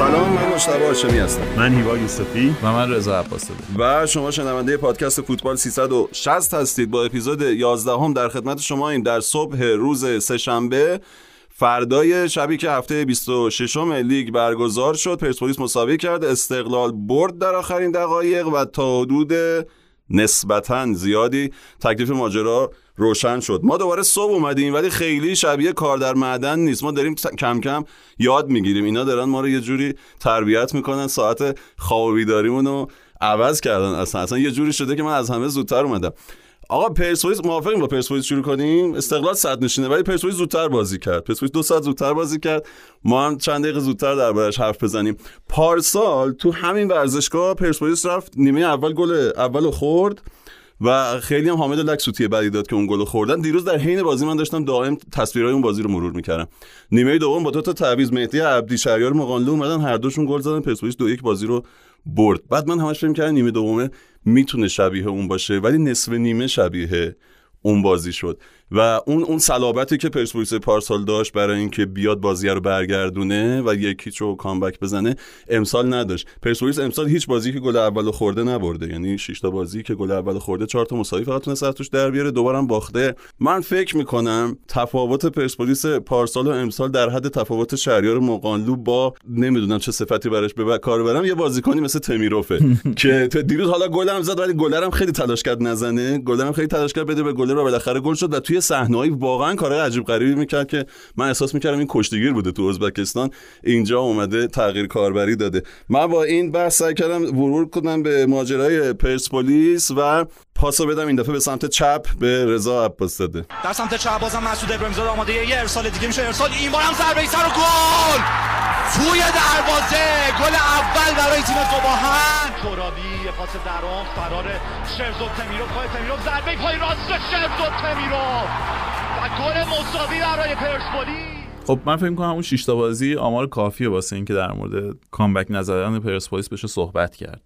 سلام من مشتبه هاشمی هستم. من هیوا یوسفی و من رضا عباس و شما شنونده پادکست فوتبال 360 هستید. با اپیزود 11 هم در خدمت شما این در صبح روز سهشنبه فردای شبی که هفته 26 لیگ برگزار شد پرسپولیس مساوی کرد استقلال برد در آخرین دقایق و تا حدود نسبتا زیادی تکلیف ماجرا روشن شد. ما دوباره صبح اومدیم ولی خیلی شبیه کار در معدن نیست. ما داریم کم کم یاد می‌گیریم. اینا دارن ما رو یه جوری تربیت می‌کنن ساعت خواب بیداریمون رو عوض کردن. اصلا اصلا یه جوری شده که من از همه زودتر اومدم. آقا پرسپولیس موافقیم با پرسپولیس شروع کنیم؟ استقلال صد نشینه ولی پرسپولیس زودتر بازی کرد. پرسپولیس دو ساعت زودتر بازی کرد. ما هم چند دقیقه زودتر دربارش حرف بزنیم. پارسال تو همین ورزشگاه پرسپولیس رفت نیمه اول گل اول خورد و خیلی هم حامد لک سوتی بدی داد که اون گل خوردن. دیروز در حین بازی من داشتم دائم تصویرهای اون بازی رو مرور می‌کردم. نیمه دوم با دو تا تعویض مهدی عبدی شهریار مقانلو اومدن هر دوشون گل زدن. پرسپولیس دو یک بازی رو برد. بعد من همش فکر کردم نیمه دومه. می‌تونه شبیه اون باشه ولی نصف نیمه شبیه اون بازی شد. و اون اون صلابتی که پرسپولیس پارسال داشت برای اینکه بیاد بازی رو برگردونه و یکی رو کامبک بزنه امسال نداشت. پرسپولیس امسال هیچ بازی که گل اول خورده نبرده. یعنی 6 تا بازی که گل اول خورده 4 تا مساوی فقط تونست توش در بیاره دوبارم باخته. من فکر می‌کنم تفاوت پرسپولیس پارسال و امسال در حد تفاوت شهریار مقانلو با نمی‌دونم چه صفتی براش به کار برم یه بازیکنی مثل تمیروفه که دیروز حالا گلم زد ولی گلرم خیلی تلاش کرد نزنه. گلرم خیلی تلاش کرد بده به گلر و بالاخره گل شد و توی صحنه‌ای واقعا کارهای عجیب غریبی می‌کرد که من احساس می‌کردم این کشتیگیر بوده تو ازبکستان اینجا اومده تغییر کاربری داده. من با این بحث سعی کردم ورور کنم به ماجرای پرسپولیس و پاسو بدم این دفعه به سمت چپ به رضا عباس داده. در سمت چپ بازم مسعود ابراهیمزاده آماده. یه ارسال دیگه میشه. ارسال این بارم ضربه سر و گل! توی دروازه. گل اول برای تیم ترابی یه پاس درام فرار شرزو تمیرو پای تمیرو ضربه پای راست شرزو تمیرو. و گل مساوی برای پرسپولیس. خب من فکر کنم اون 6 تا بازی آمار کافیه واسه اینکه در مورد کامبک نزدن پرسپولیس بشه صحبت کرد.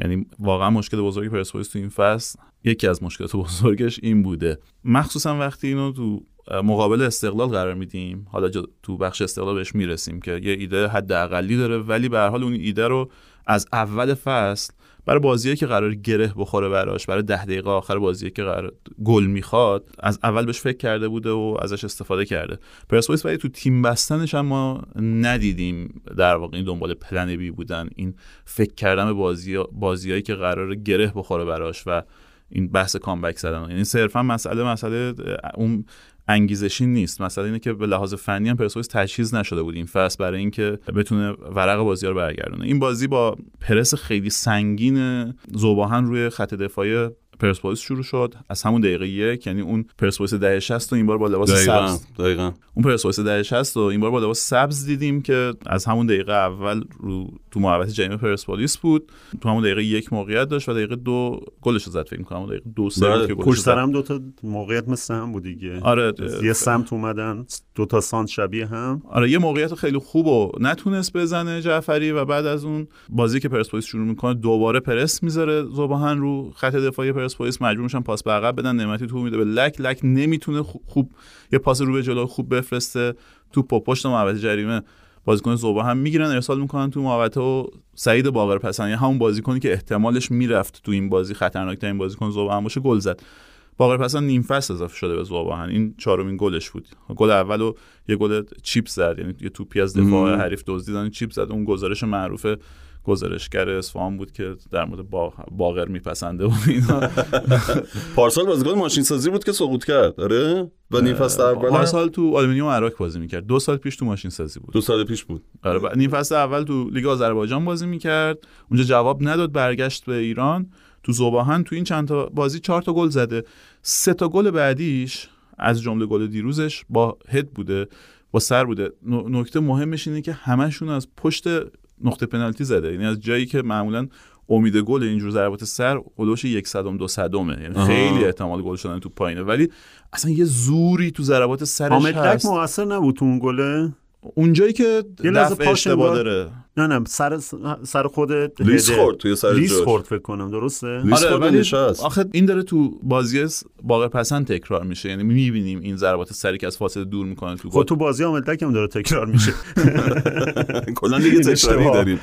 یعنی واقعا مشکل بزرگی پرسپولیس تو این فصل یکی از مشکلات بزرگش این بوده. مخصوصا وقتی اینو تو مقابل استقلال قرار میدیم حالا تو بخش استقلال بهش می‌رسیم که یه ایده حداقلی داره ولی به هر حال اون ایده رو از اول فصل برای بازیه که قرار گره بخوره براش برای ده دقیقه آخر بازی که قرار گل می‌خواد از اول بهش فکر کرده بوده و ازش استفاده کرده. پرسپولیس ولی تو تیم بستنش هم ما ندیدیم در واقع این دنبال پلن بی بودن. این فکر کردن بازی بازیایی که قرار گره بخوره براش و این بحث کامبک زدن. یعنی صرفا مسئله مسئله اون انگیزشی نیست. مثلا اینه که به لحاظ فنی هم پرسپولیس تجهیز نشده بود این فصل برای اینکه بتونه ورق بازی رو برگردونه. این بازی با پرس خیلی سنگین زوباهن روی خط دفاعی پرسپولیس شروع شد از همون دقیقه یک یعنی اون پرسپولیس دهه 60 و این بار با لباس دقیقا. سبز دقیقا. اون پرسپولیس دهه 60 و این بار با لباس سبز دیدیم که از همون دقیقه اول رو تو محوطه جریمه پرسپولیس بود تو همون دقیقه یک موقعیت داشت و دقیقه دو گلش زد فکر می‌کنم دقیقه دو سه بله، که گلش زد. دو تا موقعیت مثل هم بود دیگه آره یه سمت اومدن دو تا سانت شبیه هم آره یه موقعیت خیلی خوب و نتونست بزنه جعفری و بعد از اون بازی که پرسپولیس شروع می‌کنه دوباره پرس می‌ذاره زباهن رو خط دفاعی پرسپولیس مجبور میشن پاس به عقب بدن نعمتی تو میده به لک. لک نمی‌تونه خوب, یه پاس رو به جلو خوب بفرسته. توپ و پشت محوطه جریمه. بازیکن ذوب‌آهن می‌گیرن ارسال می‌کنن تو محوطه و سعید باقر پسند. یعنی همون بازیکنی که احتمالش می‌رفت تو این بازی خطرناکترین بازیکن ذوب‌آهن باشه گل زد. باقر پسند نیم فصل اضافه شده به ذوب‌آهن این چهارمین گلش بود. گل اولو یه گل chip زد. یعنی یه توپی از دفاع حریف دزدیدن chip زد. اون گزارش معروف گزارشگر اصفهان بود که در مورد باقر میپسنده و اینا. پارسال بازیکن ماشین سازی بود که سقوط کرد. آره؟ و نیم فصل اول پارسال تو آلومینیوم اراک بازی می‌کرد. دو سال پیش تو ماشین سازی بود. دو سال پیش بود. آره نیم فصل اول تو لیگ آذربایجان بازی می‌کرد. اونجا جواب نداد برگشت به ایران. تو زوباهن تو این چند تا بازی چهار تا گل زده. سه تا گل بعدیش از جمله گل دیروزش با هد بوده با سر بوده. نکته مهمش اینه که همشون از پشت نقطه پنالتی زده. یعنی از جایی که معمولا امید گل اینجور ضربات سر هلوش یک صدم دو صدمه یعنی. خیلی احتمال گل شدن تو پایینه. ولی اصلا یه زوری تو ضربات سرش حامد هست. مقصر نبود تو اون گله؟ اونجایی که دفع اشتباه داره. نه نه سر سر خود لیس. خورد توی سر لیس. خورد فکر کنم درسته لیس آره ولی. آخه این داره تو بازی باقر پسند تکرار میشه یعنی می‌بینیم این ضربات سری که از فاصله دور می‌کنه تو خب گل تو بازی عاملتک هم داره تکرار میشه کلا دیگه تکراری. داریم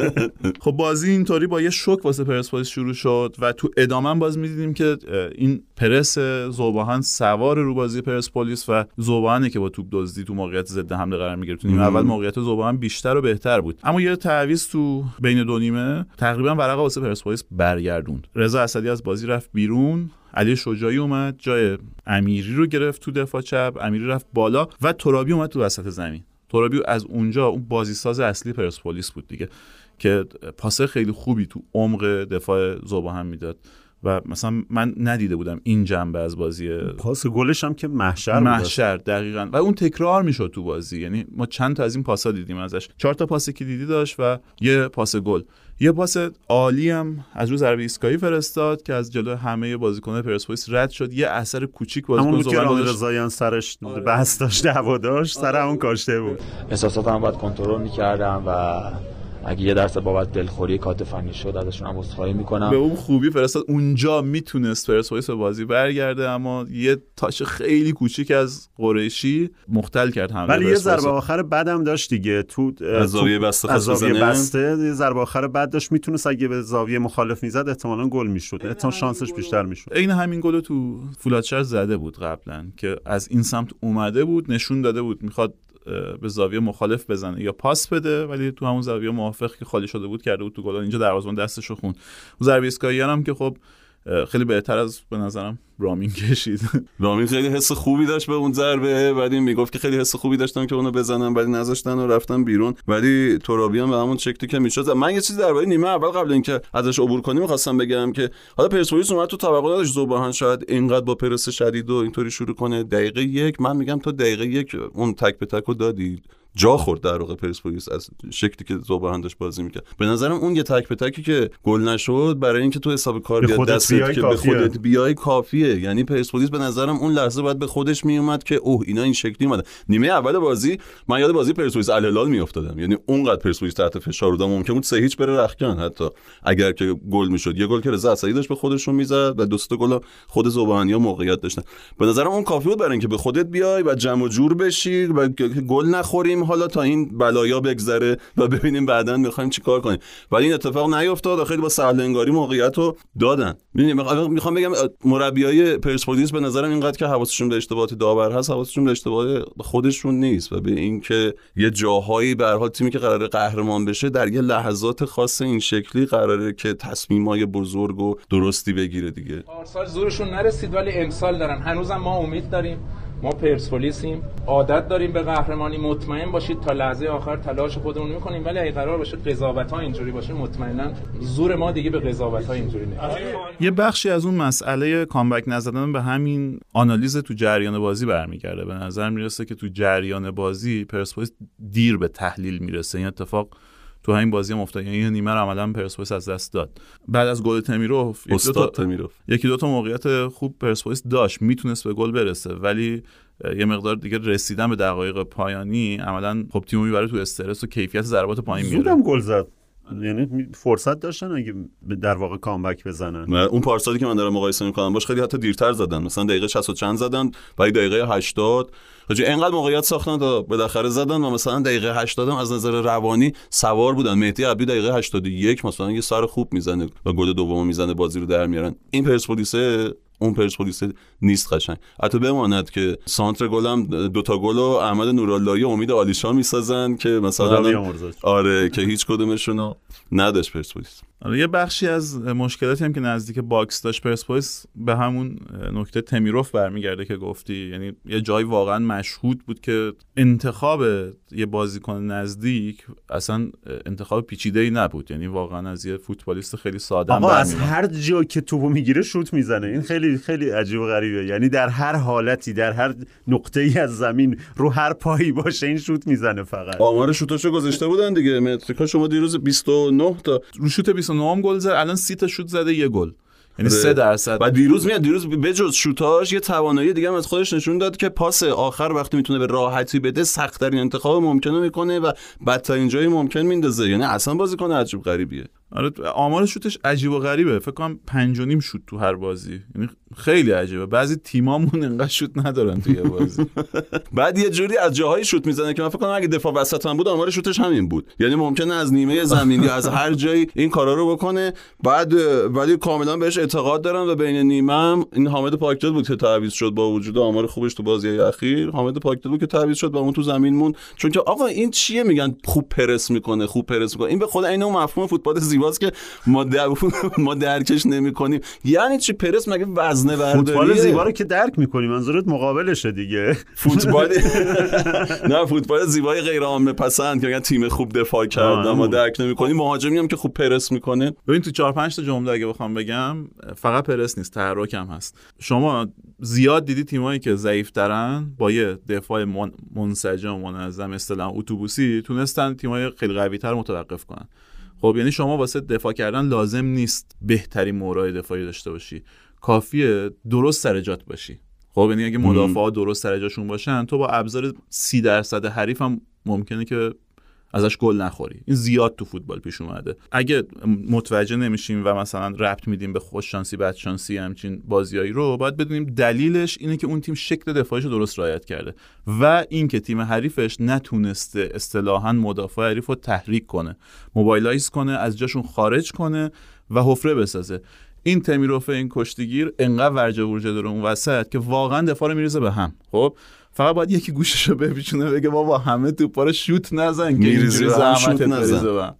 خب بازی اینطوری با یه شوک واسه پرسپولیس شروع شد و تو ادامه باز می‌دیدیم که این پرس زوباهن سوار رو بازی پرسپولیس و زوباهنه که با توپ دزدی تو موقعیت ضد حمله قرار می‌گیره تو نیمه اول موقعیت زوباهن بیشتر و بهتر بود اما یه تعویض تو بین دو نیمه تقریبا ورقه واسه پرسپولیس برگردوند. رضا اسدی از بازی رفت بیرون علی شجاعی اومد جای امیری رو گرفت تو دفاع چپ امیری رفت بالا و ترابی اومد تو وسط زمین. ترابی از اونجا اون بازیساز اصلی پرسپولیس بود دیگه که پاسه خیلی خوبی تو عمق دفاع زوباهن می‌داد. و مثلا من ندیده بودم این جنبه از بازی پاس گلش هم که محشر بود. محشر دقیقا. و اون تکرار می‌شد تو بازی. یعنی ما چند تا از این پاسا دیدیم ازش. چهار تا پاس که دیدی داشت و یه پاس گل. یه پاس عالی هم از رو ضربه ایستگاهی فرستاد که از جلو همه بازیکنان پرسپولیس رد شد. یه اثر کوچیک بازیکن بود که رامین زوباهن رضاییان سرش بحث داشت دعوا داشت سر همون کاشته بود. احساساتم باید کنترل می‌کردم و اگه یه درصد بابت دلخوری کات فنی شد ازشون هم عذرخواهی می‌کنم. به اون خوبی فرستاد. اونجا می‌تونست پرسپولیس به بازی برگرده اما یه تاش خیلی کوچیک از قریشی مختل کرد حمله ولی یه. ضربه آخر بدم داشت دیگه. تو از زاویه بسته از زاویه؟ بسته یه ضربه آخر بد داشت می‌تونست اگه به زاویه مخالف می‌زد احتمالاً گل می‌شد. احتمال شانسش بیشتر می‌شد. عین همین گل رو تو فولادشر زده بود قبلا که از این سمت اومده بود نشون داده بود. می‌خواد به زاویه مخالف بزنه یا پاس بده ولی تو همون زاویه موافق که خالی شده بود کرده بود تو گل. اینجا دروازه‌بان دستش رو خوند. اون ضربه ایستگاهی هم که خب خیلی بهتر از به نظرم رامین کشید. رامین خیلی حس خوبی داشت به اون ضربه ولی می‌گفت که خیلی حس خوبی داشتم که اونو بزنم ولی نذاشتن و رفتم بیرون. ولی ترابی هم به همون شکلی که می‌شد من یه چیزی درباره نیمه اول قبل اینکه ازش عبور کنیم می‌خواستم بگم که حالا پرسپولیس اومد تو توقع نداشت زوباهن شاید اینقدر با پرس شدید و اینطوری شروع کنه. دقیقه یک من میگم تا دقیقه یک اون تک به تک رو دادی. جا خورد در واقع پرسپولیس از شکلی که زوباهن داشت بازی می‌کرد. به نظرم اون یه تک به تکی که گل نشد برای اینکه تو حساب کار دستت که به. خودت بیای کافیه. یعنی پرسپولیس به نظرم اون لحظه باید به خودش میومد که اوه اینا این شکلی اومدن نیمه اول بازی من یاد بازی پرسپولیس الهلال میافتادم. یعنی اونقدر پرسپولیس تحت فشار بود ممکن بود سه هیچ بره رخکن حتی. اگر که گل می‌شد. یه گل که رضا اسدی داشت به خودشون می‌زد و دو تا گل خود زوبانیا موقعیت داشتن. به نظرم اون کافی بود برای اینکه به خودت بیای و جمع و جور بشی و گل نخوریم. حالا تا این بلایا بگذره و ببینیم بعدا می‌خوایم چیکار کنیم. ولی این اتفاق نیفتاد خیلی با سهل انگاری موقعیت رو دادن. می‌خوام بگم مربیای پرسپولیس به نظرم اینقدر که حواسشون به اشتباهات داور هست حواسشون به اشتباه خودشون نیست و به اینکه یه جاهایی به هر تیمی که قراره قهرمان بشه در یه لحظات خاص این شکلی قراره که تصمیمای بزرگ و درستی بگیره دیگه. پارسال زورشون نرسید ولی امسال دارن. هنوزم ما امید داریم. ما پرسپولیسیم. عادت داریم به قهرمانی. مطمئن باشید تا لحظه آخر تلاش خودمون می‌کنیم ولی اگه قرار باشه قضاوت ها اینجوری باشه مطمئنا زور ما دیگه به قضاوت ها اینجوری نمیشه یه بخشی از اون مسئله کامبک نزدن به همین آنالیز تو جریان بازی برمیگرده. به نظر می‌رسه که تو جریان بازی پرسپولیس دیر به تحلیل می‌رسه. این اتفاق تو همین بازی هم افتاد. یعنی نیمه رو عملا پرسپولیس از دست داد. بعد از گل تمیروف استاد تا- تمیروف. یکی دو تا موقعیت خوب پرسپولیس داشت. می‌تونست به گل برسه ولی یه مقدار دیگه رسیدن به دقایق پایانی عملا خب تیمو می‌بره تو استرس و کیفیت ضربات پایین میاره زودم گل زد. یعنی می- فرصت داشتن اگه در واقع کامبک بزنن. اون پارسالی که من دارم مقایسه می‌کنم باش خیلی حتی دیرتر زدن. مثلا دقیقه 60 و چند زدن ولی دقیقه 80 حاجی انقدر موقعیت ساختن تا بالاخره زدن و مثلا دقیقه 80 هم از نظر روانی سوار بودن. مهدی عبدی دقیقه 81 مثلا یه سر خوب می‌زنه و گل دومو می‌زنه بازی رو در میارن. این پرسپولیس اون پرسپولیس نیست قشنگ حتی بماند که سانتر گلم دوتا گل و احمد نوراللهی و امید آلیشان می‌سازن که مثلا. آره که هیچ کدومشون نداشت پرسپولیس یه بخشی از مشکلاتی هم که نزدیک box داشت پرسپولیس به همون نکته تمیروف برمیگرده که گفتی. یعنی یه جایی واقعا مشهود بود که انتخاب یه بازیکن نزدیک اصلا انتخاب پیچیده ای نبود. یعنی واقعا از یه فوتبالیست خیلی ساده آقا از. هر جا که توپو می‌گیره شوت می‌زنه. این خیلی خیلی عجیب و غریبه. یعنی در هر حالتی در هر نقطه ای از زمین رو هر پایی باشه این شوت می‌زنه فقط. آمار شوتاشو گذاشته بودن دیگه. متریکا شما دیروز 29 تا رو شوت 29 هم گل زد الان 30 تا شوت زده یه گل. یعنی 3 درصد. و دیروز میاد دیروز بجز شوتاش یه توانایی دیگه هم از خودش نشون داد که پاس آخر وقتی می‌تونه به راحتی بده سخت‌ترین انتخاب ممکنه می‌کنه و بدترین جایی ممکن میندازه. یعنی اصلا بازیکن عجیب غریبیه. آره آمار شوتش عجیب و غریبه. فکر کنم 5 و نیم شوت تو هر بازی. یعنی خیلی عجیبه. بعضی تیمامون انقدر شوت ندارن توی بازی. بعد یه جوری از جاهای شوت می‌زنه که من فکر کنم اگه دفاع وسط هم بود آمار شوتش همین بود. یعنی ممکنه از نیمه زمین یا از هر جایی این کارا رو بکنه. بعد ولی کاملا بهش اعتقاد دارن و بین نیمه هم این حامد پاکدل بود که تعویض شد با وجود آمار خوبش تو بازی اخیر. حامد پاکدل بود که تعویض شد و اون تو زمین مون چون که آقا این چیه میگن؟ خوب پرس می‌کنه خوب پرس می‌کنه. این به خود عین مفهوم فوتبال زیباست که ما در... ما درکش نمی‌کنیم یعنی چی؟ پرس مگه وزنه برداریه فوتبال زیبا رو که درک می‌کنی منظورت مقابلشه دیگه. فوتبال نه فوتبال زیبای غیر عامه پسند که میگن تیم خوب دفاع کرد ما درک نمی‌کنیم مهاجمی هم که خوب پرس می‌کنه ببین تو 4 5 تا جمله اگه بخوام بگم فقط پرس نیست تحرک هم هست. شما زیاد دیدی تیمایی که ضعیف ترن با یه دفاع من... منسجم و منظم اصطلاحا اتوبوسی تونستن تیمای خیلی قوی تر متوقف کنن. خب یعنی شما واسه دفاع کردن لازم نیست بهترین مورای دفاعی داشته باشی. کافیه درست سر جات باشی. خب یعنی اگه مدافعا درست سر جاشون باشن تو با ابزار سی درصد حریف هم ممکنه که ازش گل نخوری. این زیاد تو فوتبال پیش اومده. اگه متوجه نمیشیم و مثلا ربط میدیم به خوش شانسی بد شانسی همچین بازیایی رو باید بدونیم دلیلش اینه که اون تیم شکل دفاعش رو درست رعایت کرده. و اینکه تیم حریفش نتونسته اصطلاحا مدافع حریف رو تحریک کنه. موبایلایز کنه از جاشون خارج کنه و حفره بسازه. این تمیروف این کشتیگیر انقدر ورجه ورجه داره اون وسط که واقعا دفاع رو میریزه به هم. خب؟ فقط باید یکی گوشش رو بپیچونه بگه بابا همه توپا رو شوت نزن که اینجوری زحمت نزن.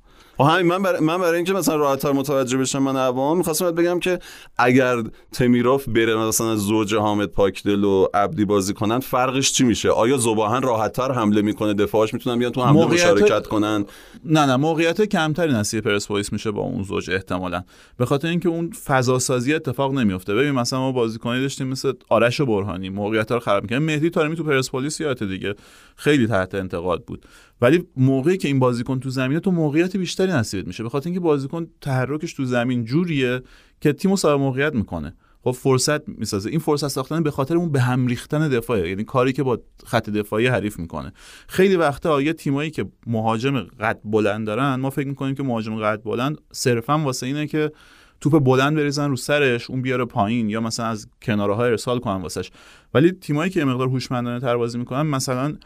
همین من برای من برای اینکه مثلا راحت‌تر متوجه بشم من عوام می‌خواستم بگم که اگر تمیروف بره مثلا زوج حامد پاکدل و عبدی بازی کنن فرقش چی میشه؟ آیا زباهن راحت‌تر حمله می‌کنه؟ دفاعش می‌تونن بیان تو حمله مشارکت کنن؟ نه نه موقعیت کمتری نصیب پرسپولیس میشه با اون زوج احتمالا. به خاطر اینکه اون فضا سازی اتفاق نمیفته ببین مثلا ما بازیکنی داشتیم مثل آرش برهانی. موقعیت رو خراب می‌کنه مهدی طارمی تو پرسپولیس یادت دیگه. خیلی تحت انتقاد بود. ولی موقعی که این بازیکن تو زمینه تو موقعیت بیشتری نصیبت میشه. به خاطر اینکه بازیکن تحرکش تو زمین جوریه که تیمو صاحب موقعیت می‌کنه. خب فرصت می‌سازه. این فرصت ساختن به خاطر اون به هم ریختن دفاعه. یعنی کاری که با خط دفاعی حریف می‌کنه. خیلی وقتا یه تیمایی که مهاجم قد بلند دارن ما فکر می‌کنیم که مهاجم قد بلند صرفا واسه اینه که توپ بلند بریزن رو سرش اون بیاره پایین یا مثلا از کناره های ارسال کنن واسش. ولی تیمایی که مقدار هوشمندانه تر بازی می‌کنن مثلا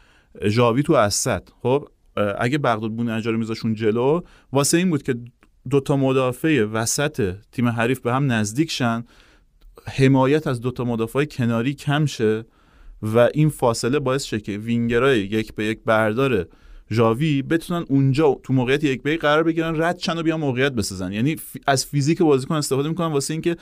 ژاوی تو اسد. خب اگه بغداد بونجا رو میذاشون جلو واسه این بود که دوتا مدافع وسط تیم حریف به هم نزدیک شن. حمایت از دوتا مدافع کناری کم شه و این فاصله باعث شه که وینگرای یک به یک بردار ژاوی بتونن اونجا تو موقعیت یک به یک قرار بگیرن رد چند و بیان موقعیت بسازن. یعنی از فیزیک بازیکن استفاده می‌کنن واسه اینکه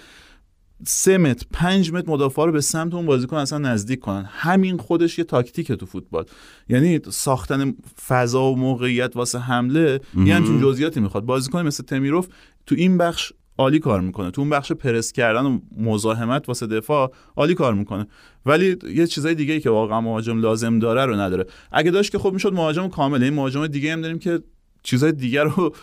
سه متر پنج متر مدافع رو به سمت اون بازیکن اصلا نزدیک کنن. همین خودش یه تاکتیکه تو فوتبال. یعنی ساختن فضا و موقعیت واسه حمله یه همچین جزئیاتی می‌خواد. بازیکن مثل تمیروف تو این بخش عالی کار می‌کنه. تو اون بخش پرس کردن و مزاحمت واسه دفاع عالی کار می‌کنه. ولی یه چیزای دیگه ای که واقعا مهاجم لازم داره رو نداره. اگه داشت که خب می‌شد مهاجم کامل این مهاجم دیگه هم داریم که چیزای دیگر رو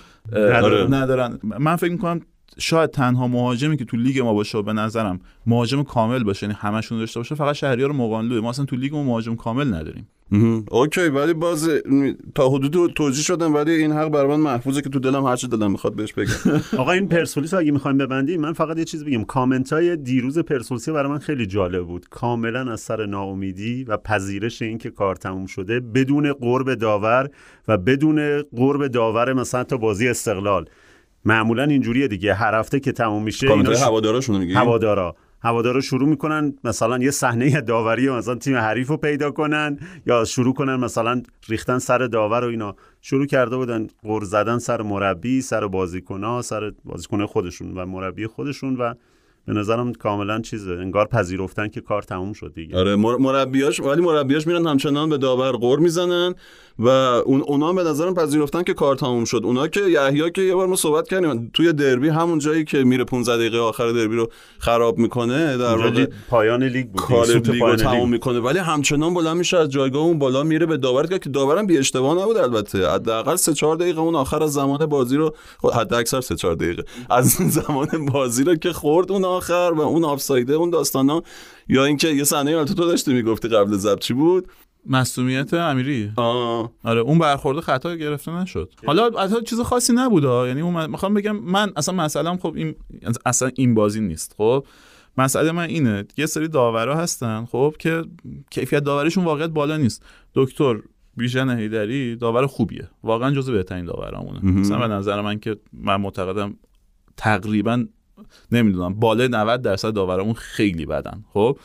ندارن. من فکر می‌کنم شاید تنها مهاجمی که تو لیگ ما باشه به نظرم مهاجم کامل باشه یعنی همشون داشته باشه فقط شهریار مقانلوه ما اصلا تو لیگ ما مهاجم کامل نداریم. okay ولی باز تا حدود توجیه شدم ولی این حق برای من محفوظه که تو دلم هر چی دلم می‌خواد بهش بگم. آقا این پرسپولیس اگه می‌خوایم ببندیم من فقط یه چیز بگم. کامنت های دیروز پرسپولیس برای من خیلی جالب بود. کاملا از سر ناامیدی و پذیرش اینکه کار تموم شده بدون قرب داور و بدون قرب داور مثلا تا بازی استقلال. معمولا اینجوریه دیگه. هر هفته که تموم میشه اینا هواداراشون میگی؟ هوادارا. هوادارا شروع می‌کنن مثلا یه صحنه داوری مثلا تیم حریف رو پیدا کنن یا شروع کنن مثلا ریختن سر داور و اینا. شروع کرده بودن غر زدن سر مربی سر بازیکنها سر بازیکن خودشون و مربی خودشون و به نظرم کاملا چیزه. انگار پذیرفتن که کار تموم شد دیگه. آره مربیاش ولی مربیاش میرن همچنان به داور قور می‌زنن. و اون اونا به نظرم پذیرفتن که کار تموم شد. اونا که یحیی که یه بار ما صحبت کردیم توی دربی همون جایی که میره 15 دقیقه آخر دربی رو خراب می‌کنه در واقع پایان لیگ بود کار لیگ رو تموم می‌کنه. ولی همچنان بلند میشه از جایگاه اون بالا میره به داور که داورم بی اشتباه نبود البته. حداقل 3 4 دقیقه اون آخر از زمان بازی رو حد اکثر 3 4 دقیقه. از زمان بازی رو که خورد اونا آخر و اون آفسایده اون داستانا. یا اینکه یه صحنه البته تو داشتی می‌گفتی قبل ضبط چی بود؟ مصومیت امیری. آه. آره اون برخورده خطا گرفته نشد. حالا اصلا چیز خاصی نبود. یعنی اون می‌خوام بگم من اصلا مسئله‌ام خب این اصلا این بازی نیست خب؟ مسئله من اینه یه سری داورا هستن خب که کیفیت داوریشون واقعیت بالا نیست. دکتر بیژن هیدری داور خوبیه. واقعا جزو بهترین داورامونه. مثلا به نظر من که من معتقدم تقریبا نمی‌دونم بالای 90 درصد داورامون خیلی بدن خب؟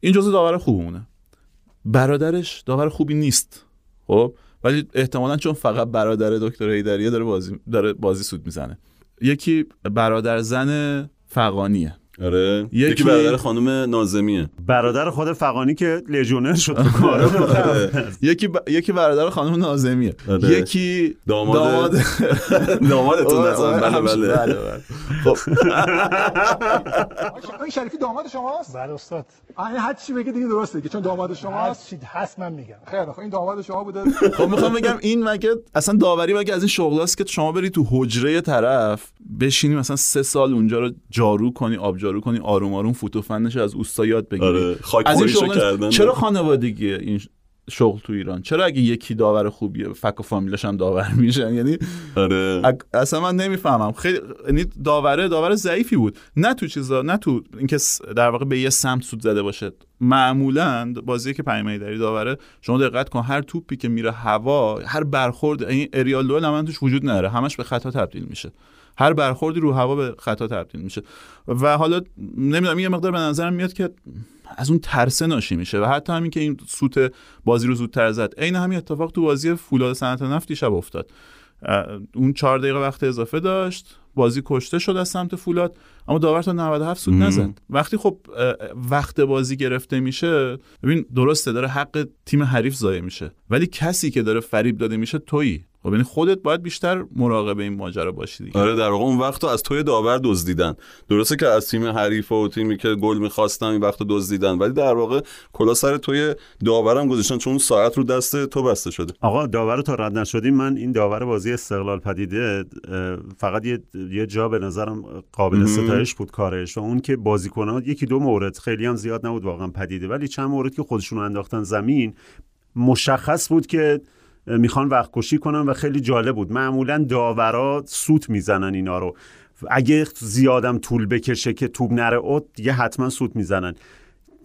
این جزو داور خوبمونه. برادرش داور خوبی نیست. خب؟ ولی احتمالا چون فقط برادر دکتر هیدریه داره بازی داره بازی سود می‌زنه. یکی برادر زن فقانیه آره. یکی- یکی برادر خانم نازمیه. برادر خود فقانی که لژونر شد. تو کار یکی ب... یکی برادر خانم نازمیه. آره. یکی داماد- داماد دامادتون آره، آره، بله بله. بله، بله. خب. این شریفی داماد شماست؟ بله استاد. این هر چی بگه دیگه درسته که چون داماد شماست. چی هست من میگم. خیلی خب این داماد شما بوده. خب می‌خوام بگم این مگه اصلا داوری مگه از این شغلاست که شما بری تو حجره طرف بشینی مثلا سه سال اونجا رو جارو کنی آب جارو کنی آروم آروم فوت و فنش از اوستا یاد بگیری. آره، خاک از این شغل کردن. چرا خانوادگیه این شغل تو ایران؟ چرا اگه یکی داور خوبیه فک و فامیلش هم داور میشن یعنی آره. اگ- اصلا من نمی‌فهمم. خیلی یعنی داوره داور ضعیفی بود. نه تو چیزا نه تو اینکه در واقع به یه سمت سود زده باشه. معمولا بازی که پیمانی داری داوره شما دقت کن هر توپی که میره هوا هر برخورد این اریال دوئل هم توش وجود نداره. همش به خطا تبدیل میشه. هر برخوردی رو هوا به خطا تبدیل میشه. و حالا نمی‌دونم یه مقدار به نظرم میاد که از اون ترسه ناشی میشه و حتی همین که این سوت بازی رو زودتر زد. عین همین اتفاق تو بازی فولاد صنعت نفت دیشب افتاد. اون چهار دقیقه وقت اضافه داشت بازی کشته شد از سمت فولاد اما داور تا 97 سود نزد. وقتی خب وقت بازی گرفته میشه ببین درسته داره حق تیم حریف ضایع میشه ولی کسی که داره فریب داده میشه تویی. خب یعنی خودت باید بیشتر مراقب این ماجرا باشی دیگه. آره در واقع اون وقت از توی داور دزدیدن. درسته که از تیم حریف و تیمی که گل می‌خواستن این وقت دزدیدن ولی در واقع کلا سر توی داورم گذاشتن چون ساعت رو دست تو بسته شده. آقا داور تا رد نشدیم من این داور بازی استقلال پدیده فقط یه, یه جا به نظرم قابل ستایش بود کارش و اون که بازیکنان یکی دو مورد خیلی هم زیاد نبود واقعا پدیده ولی چند مورد که خودشون رو انداختن زمین مشخص بود که می‌خوان وقت کشی کنن و خیلی جالب بود. معمولا داورا سوت می‌زنن اینا رو. اگه زیادم طول بکشه که توپ نره اوت دیگه حتما سوت می‌زنن.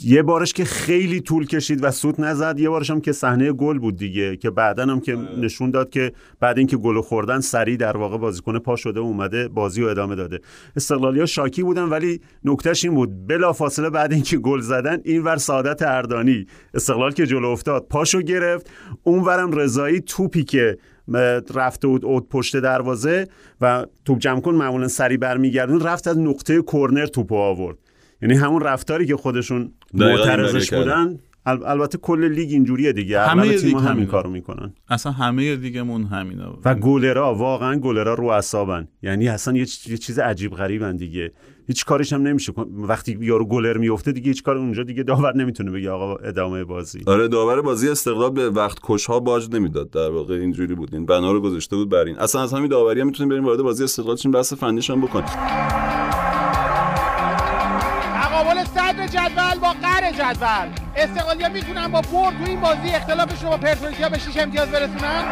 یه بارش که خیلی طول کشید و سوت نزد یه بارش هم که صحنه گل بود دیگه که بعدا هم که نشون داد که بعد اینکه گل خوردن سریع در واقع بازیکن پا شده و اومده بازی رو ادامه داده. استقلالی ها شاکی بودن ولی نکتهش این بود. بلا فاصله بعد اینکه گل زدن این ور سعادت اردانی. استقلال که جلو افتاد پاشو گرفت. اون ورم رضایی توپی که رفته بود اوت پشت دروازه و توپ جمع کن معمولا سری برمیگردون رفت از نقطه کرنر توپو آورد. یعنی همون رفتاری که خودشون معترضش. بودن ال- البته کل لیگ اینجوریه دیگه. همه تیم همین همینه. کارو می‌کنن. اصلا همه دیگهمون همینه. و گلرا واقعا گلرا رو اعصابن. یعنی اصلا یه, چ- یه چیز عجیب غریبن دیگه. هیچ کارش هم نمیشه وقتی یارو گلر میفته دیگه هیچ کار اونجا دیگه داور نمی‌تونه بگه آقا ادامه بازی. آره داور بازی استقلال به وقت کشها باج نمی‌داد. در واقع اینجوری بود. این بنا رو گذاشته بود بر این. اصلا از همین داوری هم می‌تونیم بریم وارد بازی استقلال چیم بحث فنیش هم بکنیم. جدول با قهر جدول. استقلالیا می‌تونن با برد تو این بازی اختلافش رو با پرسپولیسیا به 6 امتیاز برسونن؟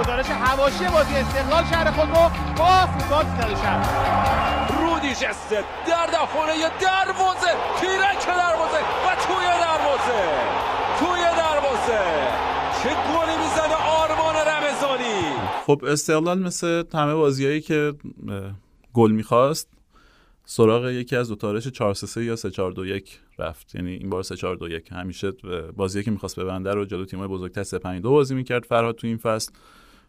گزارش حواشی بازی استقلال شهر خود رو با فوتبال 360 رودی جسته در داخل دروازه. تیرک دروازه و توی دروازه. توی دروازه. چه گلی می‌زنه آرمان رمضانی. خب استقلال مثل همه بازیایی که گل می‌خواست سراغ یکی از دو تارش 4 3 یا 3 4 2 1 رفت. یعنی این بار 3 4 2 1 همیشه بازی که می‌خواست ببنده رو جلو تیم‌های بزرگتر 3 5 2 بازی می‌کرد. فرهاد تو این فصل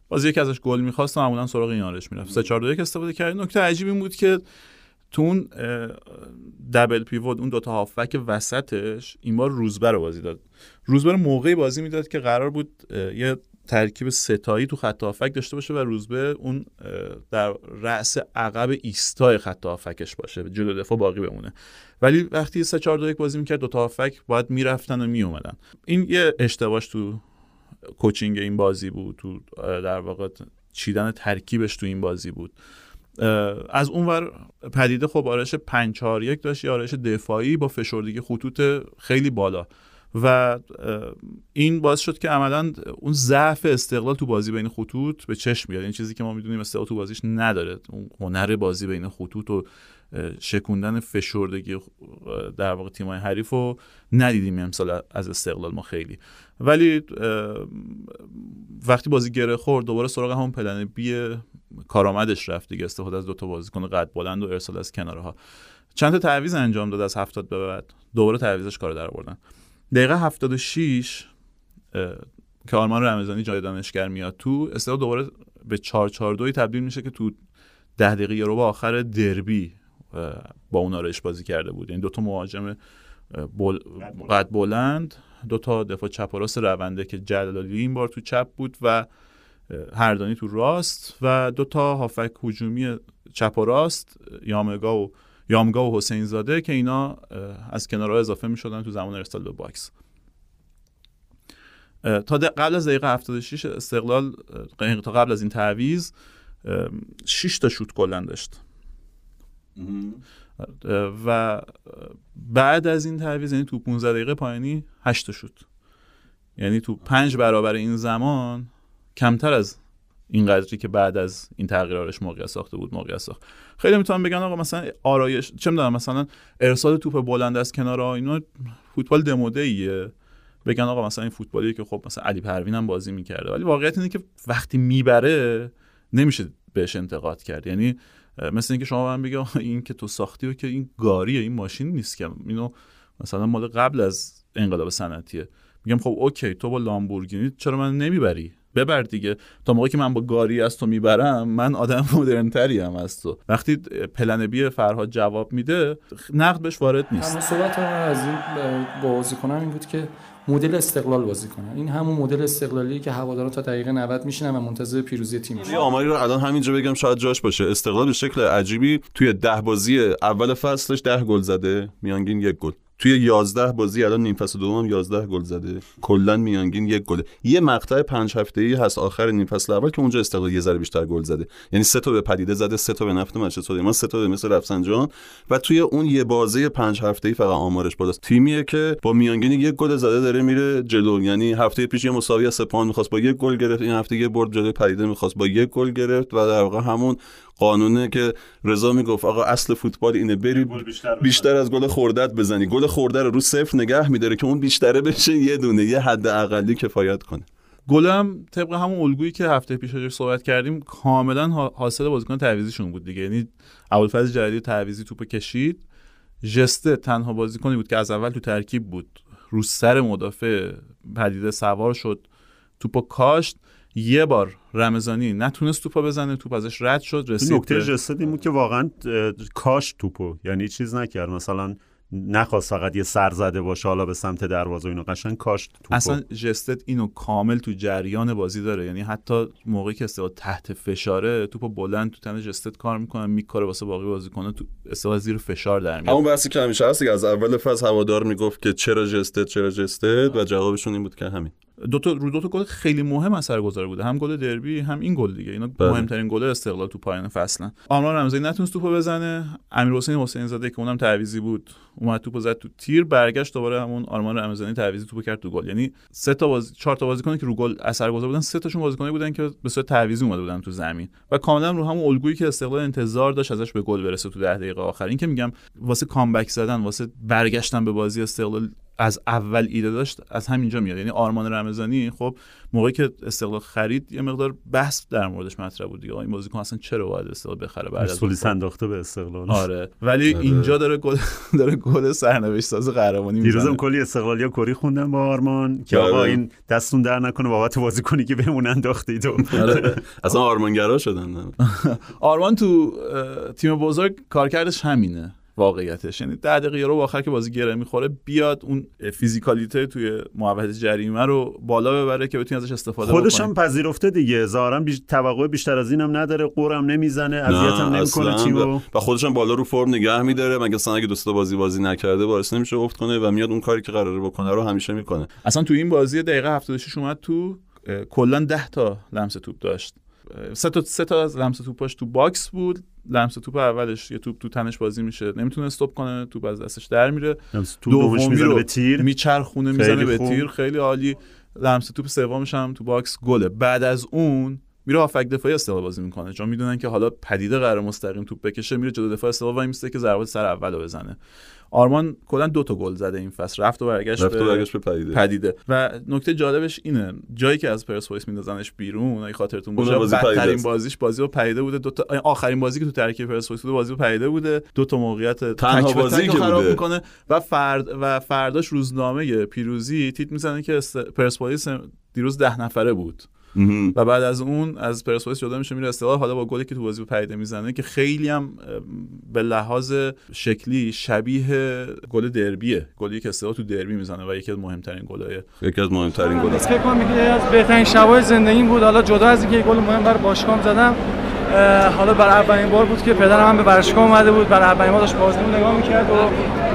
بازی که ازش گل می‌خواست معمولا سراغ این آرش می‌رفت. 3 4 2 1 استفاده کرد. نکته عجیب این بود که تو اون دبل پیوت اون دوتا هافک وسطش این بار روزبر رو بازی داد. روزبر موقعی بازی می‌داد که قرار بود یه ترکیب ستایی تو خط هافک داشته باشه و روزبه اون در رأس عقب ایستای خط هافکش باشه جلو دفاع باقی بمونه. ولی وقتی 3 4 2 1 بازی می‌کرد دو تا هافک باید می‌رفتن و میومدن این یه اشتباهش تو کوچینگ این بازی بود تو در واقع چیدن ترکیبش تو این بازی بود. از اونور پدیده خب آرش 5 4 1 داشت یه آرش دفاعی با فشردگی خطوط خیلی بالا. و این باعث شد که عملا اون ضعف استقلال تو بازی بین خطوط به چشم بیاد. این چیزی که ما می‌دونیم استقلال تو بازیش نداره. اون هنر بازی بین خطوط و شکوندن فشردگی در واقع تیمای حریف رو ندیدیم امسال از استقلال ما خیلی. ولی وقتی بازی گره خورد دوباره سراغ همون پلن بی کارآمدش رفت دیگه. استفاده از دوتا بازیکن قد بلند و ارسال از کنارها چند تا تعویض انجام داد از هفتاد به بعد. دوباره تعویضش کار در آوردن. دقیقه 76 که آرمان رمضانی جای دانشگر میاد تو استقلال دوباره به 4 4 2 تبدیل میشه که تو ده دقیقه رو با آخر دربی با اون آرش بازی کرده بود. یعنی دو تا مهاجم بل... قد بلند دو تا دفاع چپ و راست رونده که جلالی این بار تو چپ بود و هردانی تو راست و دو تا هافبک هجومی چپ و راست یامگا و یامگا و حسین زاده که اینا از کنارها اضافه می شدن تو زمان ارسال به box. تا قبل از دقیقه 76 استقلال تا قبل از این تعویض 6 تا شوت کلا داشت. و بعد از این تعویض یعنی تو 15 دقیقه پایانی 8 تا شوت. یعنی تو پنج برابر این زمان کمتر از این قدری که بعد از این تغییرارش موقعیت ساخته بود موقعیت ساخت. خیلی می‌تونم بگن آقا مثلا آرایش چه می‌دونم مثلا ارسال توپ بلند از کنار اینا فوتبال دموده ایه بگن آقا مثلا این فوتبالی که خب مثلا علی پروین هم بازی می‌کرده. ولی واقعیت اینه که وقتی می‌بره نمیشه بهش انتقاد کرد. یعنی مثل اینکه شما من بگم این که تو ساختی و که این گاریه این ماشین نیست که. اینو مثلا مال قبل از انقلاب صنعتیه. میگم خب اوکی تو با لامبورگینی چرا من نمی‌بری؟ ببر دیگه. تا موقعی که من با گاری از تو می‌برم من آدم مدرنتری هم از تو. وقتی پلن بی فرهاد جواب میده نقد بهش وارد نیست. اما صحبت از این بازی کنم این بود که مدل استقلال بازی کنن این همون مدل استقلالی که هوادارا تا دقیقه 90 میشینن و منتظر پیروزی تیم یه آماری رو الان همینجا بگم شاید جاش باشه. استقلال به شکل عجیبی توی ده بازی اول فصلش ده گل زده. میانگین یک گل. توی 11 بازی الان نیم فصل دوم 11 گل زده. کلا میانگین یک گل یه مقطع پنج هفته‌ای هست آخر نیم فصل اول که اونجا استقلال یه ذره بیشتر گل زده. یعنی سه تا به پدیده زده سه تا به نفت منچستر ما سه تا به مثل رفسنجان. و توی اون یه بازی پنج هفته‌ای فقط آمارش بالاست. تیمیه که با میانگین یک گل زده داره میره جلو. یعنی هفته پیش یه مساوی از سپاهان می‌خواست با یک گل گرفت. این هفته یه برد جلوی پدیده می‌خواست با یک گل گرفت. و در واقع همون قانونه که رضا می‌گفت آقا اصل فوتبال اینه بری بیشتر, بیشتر از گل خوردت بزنی. گل خورده رو رو صفر نگه میداره که اون بیشتره بشه یه دونه یه حد اقلی کفایت کنه. گلم طبق همون الگویی که هفته پیش ازش صحبت کردیم کاملا حاصل بازیکن تعویزیشون بود دیگه. یعنی ابوالفضل جدیدی تعویزی توپ کشید. جسته تنها بازیکنی بود که از اول تو ترکیب بود. رو سر مدافع پدیده سوار شد. توپو کاشت. یه بار رمضانی نتونست توپا بزنه توپ ازش رد شد رسید نکته جسد این بود که واقعا کاش توپو یعنی چیز نکرد. مثلا نخواست فقط یه سر زده باشه حالا به سمت دروازه اینو قشنگ کاش توپو اصلا جستت اینو کامل تو جریان بازی داره. یعنی حتی موقعی که استقلال تحت فشاره توپو بلند تو تن جستت کار می‌کنه میکاره واسه باقی بازیکن‌ها تو استقلال زیر فشار در میاد. همون بحثی که همیشه هست از اول فصل هوادار می‌گفت که چرا جستت چرا جستت؟ و جوابشون این بود که همین. دو تا رو دو تا گل خیلی مهم اثر گذار بوده. هم گل دربی هم این گل دیگه. اینا بله. مهمترین گل استقلال تو پایان فصلن. آرمان رمضانی نتونست توپو بزنه. امیر حسین حسین زاده که اونم تعویزی بود اومد توپو زد تو تیر برگشت دوباره همون آرمان رمضانی تعویزی توپو کرد تو گل. یعنی سه تا باز چهار تا بازیکن که رو گل اثرگذار بودن سه تاشون بازیکنی بودن که به صورت تعویزی اومده بودن تو زمین. و کاملا رو همون الگویی که استقلال انتظار داشت ازش به گل برسه تو ده دقیقه آخر. این که میگم واسه کامبک زدن واسه برگشتن به بازی استقلال از اول ایده داشت از همینجا میاد. یعنی آرمان رمضانی خب موقعی که استقلال خرید یه مقدار بحث در موردش مطرح بود دیگه. این بازیکن اصلا چرا باید استقلال بخره بعد از پلیس انداخته به استقلال. آره. ولی آره. اینجا داره گل داره گل سرنوشت ساز قهرمانی دیروزم کلی استقلالیا کری خوندن با آرمان که آقا آره. این دستون در نکنه بابت بازیکنی که بهمون انداختید. آره. اصلا آرمانگرا شدن. آرمان تو تیم بزرگ کارکردش همینه. واقعیتش. یعنی ده دقیقه رو آخر که بازی گره می‌خوره بیاد اون فیزیکالیته توی محوطه جریمه رو بالا ببره که بتونی ازش استفاده خودش هم پذیرفته دیگه. ظاهرا بیش... توقع بیشتر از اینم نداره غرم نمی‌زنه اذیتم نمی‌کنه تیمو و خودش هم بالا رو فرم نگه میداره. مگه اصلا اگه دوستا بازی بازی نکرده باعث نمیشه افت کنه و میاد اون کاری که قراره بکنه رو همیشه می‌کنه. اصلا تو این بازی دقیقه 76 اومد تو کلا 10 تا لمس توپ داشت. سه تا سه تا از لمس توپاش تو box بود. لمس توپ اولش یه توپ تو تنش بازی میشه. نمی‌تونه استوپ کنه توپ از دستش در میره. دومش می‌زنه به تیر. میچرخونه می‌زنه به تیر. خیلی عالی. لمس توپ سومش هم تو box گله. بعد از اون میره هافبک دفاعی استقلال بازی می‌کنه چون می‌دونن که حالا پدیده قراره مستقیم توپ بکشه میره جلو دفاع استقلال وای میسته که ضربات سر اولو بزنه آرمان کلا دو تا گل زده این فصل رفت و برگشت رفت و برگشت به پدیده. پدیده و نکته جالبش اینه جایی که از پرسپولیس میندازنش بیرون اگه خاطرتون باشه بازی بدترین. بازیش بازی با پدیده بوده دو تا آخرین بازی که تو ترکیب پرسپولیس بوده بازی با پدیده بوده دو تا موقعیت تنها بازی که خراب بوده. می‌کنه و فرد و فرداش روزنامه پیروزی تیت می‌زنه که پرسپولیس دیروز ده نفره بود. و بعد از اون از پرسپولیس جدا میشه میره استقلال. حالا با گلی که تو بازی با پدیده می‌زنه که خیلی هم به لحاظ شکلی شبیه گل دربیه. گلی که استقلال تو دربی می‌زنه و یکی از مهمترین گلای یکی از مهمترین گل فکر کنم میگه از بهترین شبای زندگیم بود. حالا جدا از اینکه یه گل مهم برای باشگاهم زدم حالا برای اولین بار بود که پدرم هم به ورزشگاه اومده بود. برای اولین بار داشت بازیمون نگاه می‌کرد و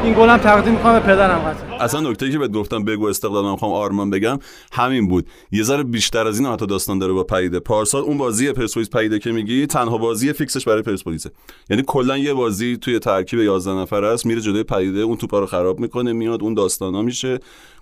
این گل هم تقدیم می‌کنم به پدرم قطعا اصلا نکته که بهت گفتم بگو استقلال می‌خوام آرمان بگم همین بود. یه ذره بیشتر از این حتی داستان داره با پدیده. پارسال اون بازی پرسپولیس پدیده که میگی تنها بازی فیکسش برای پرسپولیسه. یعنی کلا یه بازی توی ترکیب 11 نفره است میره جلوی پدیده اون توپا رو خراب می‌کنه میاد اون داستانا میشه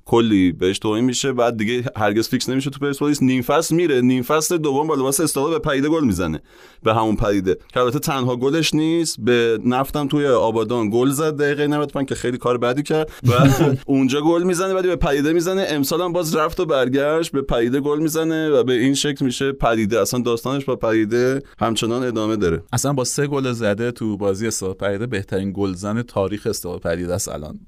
کلی بهش توهین میشه بعد دیگه هرگز فیکس نمیشه تو پرسپولیس. نیم فصل میره نیم فصل دوم با لباس استقلال به پدیده گل می‌زنه به همون پدیده. که البته تنها گلش نیست به نفتم توی آبادان گل زد دقیقه 95 که خیلی کار بدی کرد و اونجا گل می‌زنه بعدی به پدیده می‌زنه. امسال هم باز رفت و برگشت به پدیده گل می‌زنه و به این شکل میشه پدیده. اصلا داستانش با پدیده همچنان ادامه داره. اصلا با سه گل زده تو بازی استقلال پدیده بهترین گلزن تاریخ استقلال پدیده است الان.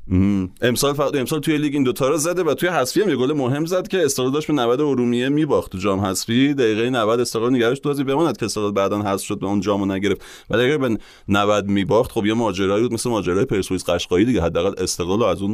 امسال فقط امسال توی لیگ این دوتا رو زده و توی حذفی هم یه گل مهم زد که استقلال داشت به 90 ارومیه میباخت تو جام حذفی. دقیقه 90 استقلال نگرش تو بازی بماند که استقلال بعدا حذف شد به اون جامو نگرفت. و دقیقه به 90 میباخت. خب یه ماجرایی بود مثل ماجرای پرسپولیس قشقایی دیگه. حداقل استقلال از اون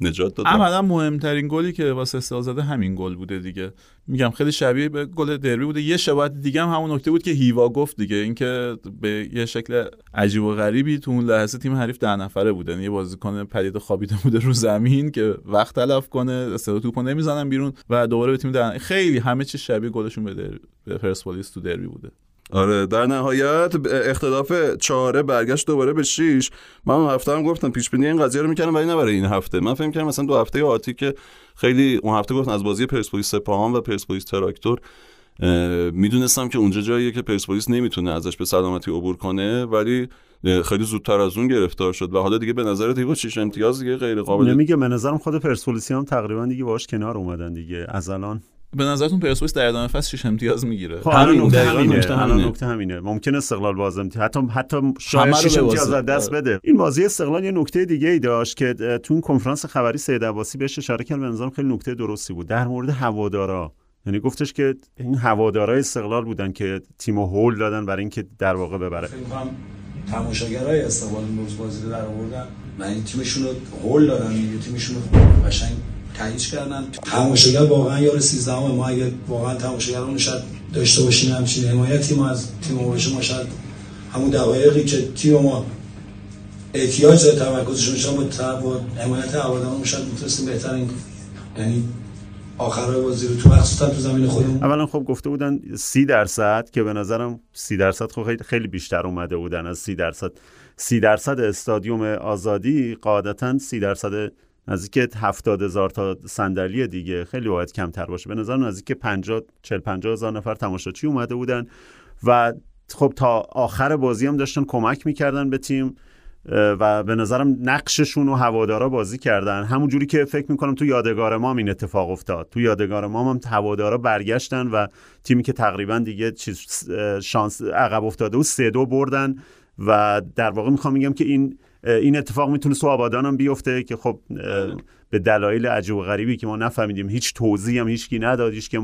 نجات داد عملا مهمترین گلی که واسه استقلال زده همین گل بوده دیگه. میگم خیلی شبیه به گل دربی بوده. یه شباهت دیگه هم همون نکته بود که هیوا گفت دیگه. اینکه به یه شکل عجیب و غریبی تو اون لحظه تیم حریف ده نفره بوده یعنی یه بازیکن پدید خوابیده بوده رو زمین که وقت تلف کنه استقلال توپو نمی‌زنن بیرون و دوباره به تیم ده خیلی همه چی شبیه گلشون به. به پرسپولیس تو دربی بوده. آره در نهایت اختلاف چهاره برگشت دوباره به 6 من هفته هم گفتم پیش بینی این قضیه رو می‌کردم ولی نه برای این هفته. من فکر کردم مثلا دو هفته آتی که خیلی اون هفته گفتن از بازی پرسپولیس سپاهان و پرسپولیس تراکتور می‌دونستم که اونجا جاییه که پرسپولیس نمی‌تونه ازش به سلامتی عبور کنه ولی خیلی زودتر از اون گرفتار شد. و حالا دیگه به نظر دیگه 6 امتیاز دیگه غیر قابل نمیگه به نظرم خود پرسپولیسی هم تقریبا دیگه باش کنار اومدن دیگه. از الان به نظرتون پرسپولیس در ادامه فصل 6 امتیاز می‌گیره؟ خب نکته دقیقاً همینه نکته الان همینه. نکته همینه. ممکن استقلال باز امتیاز حتی حتی شاید 6 امتیاز. از دست آره. بده. این بازی استقلال یه نکته دیگه ای داشت که تو اون کنفرانس خبری سید عباسی بهش اشاره کرد به نظرم خیلی نکته درستی بود. در مورد هوادارا. یعنی گفتش که این هوادارای استقلال بودن که تیمو هول دادن برای اینکه در واقع ببره. فکر کنم تماشاگرای استقلال امروز بازی رو در آوردن و این تیمشون رو هول دادن. دیگه تیمشون رو قشنگ تایید کردن. تماشاگر واقعا یار 13 همه ما اگه واقعا تماشاگران شاید داشته باشیم همچین حمایتی ما از تیم باشه ما شاید همون دقایقی که تیم ما احتیاج داره تمرکزشون شما با با حمایت هواداران شاید می‌تونستیم بهتر این یعنی آخرای بازی رو تو مخصوصا تو زمین خودمون. اولا خب گفته بودن سی درصد که به نظرم سی درصد خب خیلی بیشتر اومده بودن از سی درصد. سی درصد استادیوم آزادی قاعدتا سی درصد نزدیک هفتاد هزار تا صندلی دیگه. خیلی باید کمتر باشه. به نظر نزدیک 50 40 50 هزار نفر تماشاچی اومده بودن و خب تا آخر بازی هم داشتن کمک می‌کردن به تیم و به نظرم نقششون و هوادارا بازی کردن. همون جوری که فکر می‌کنم تو یادگار ما این اتفاق افتاد. تو یادگار ما هم هوادارا برگشتن و تیمی که تقریبا دیگه چیز شانس عقب افتاده و سه دو بردن. و در واقع می‌خوام میگم که این این اتفاق می‌تونه تو آبادان هم بیفته که خب به دلایل عجیب و غریبی که ما نفهمیدیم هیچ توضیحی هم هیچکی نداد هیچ که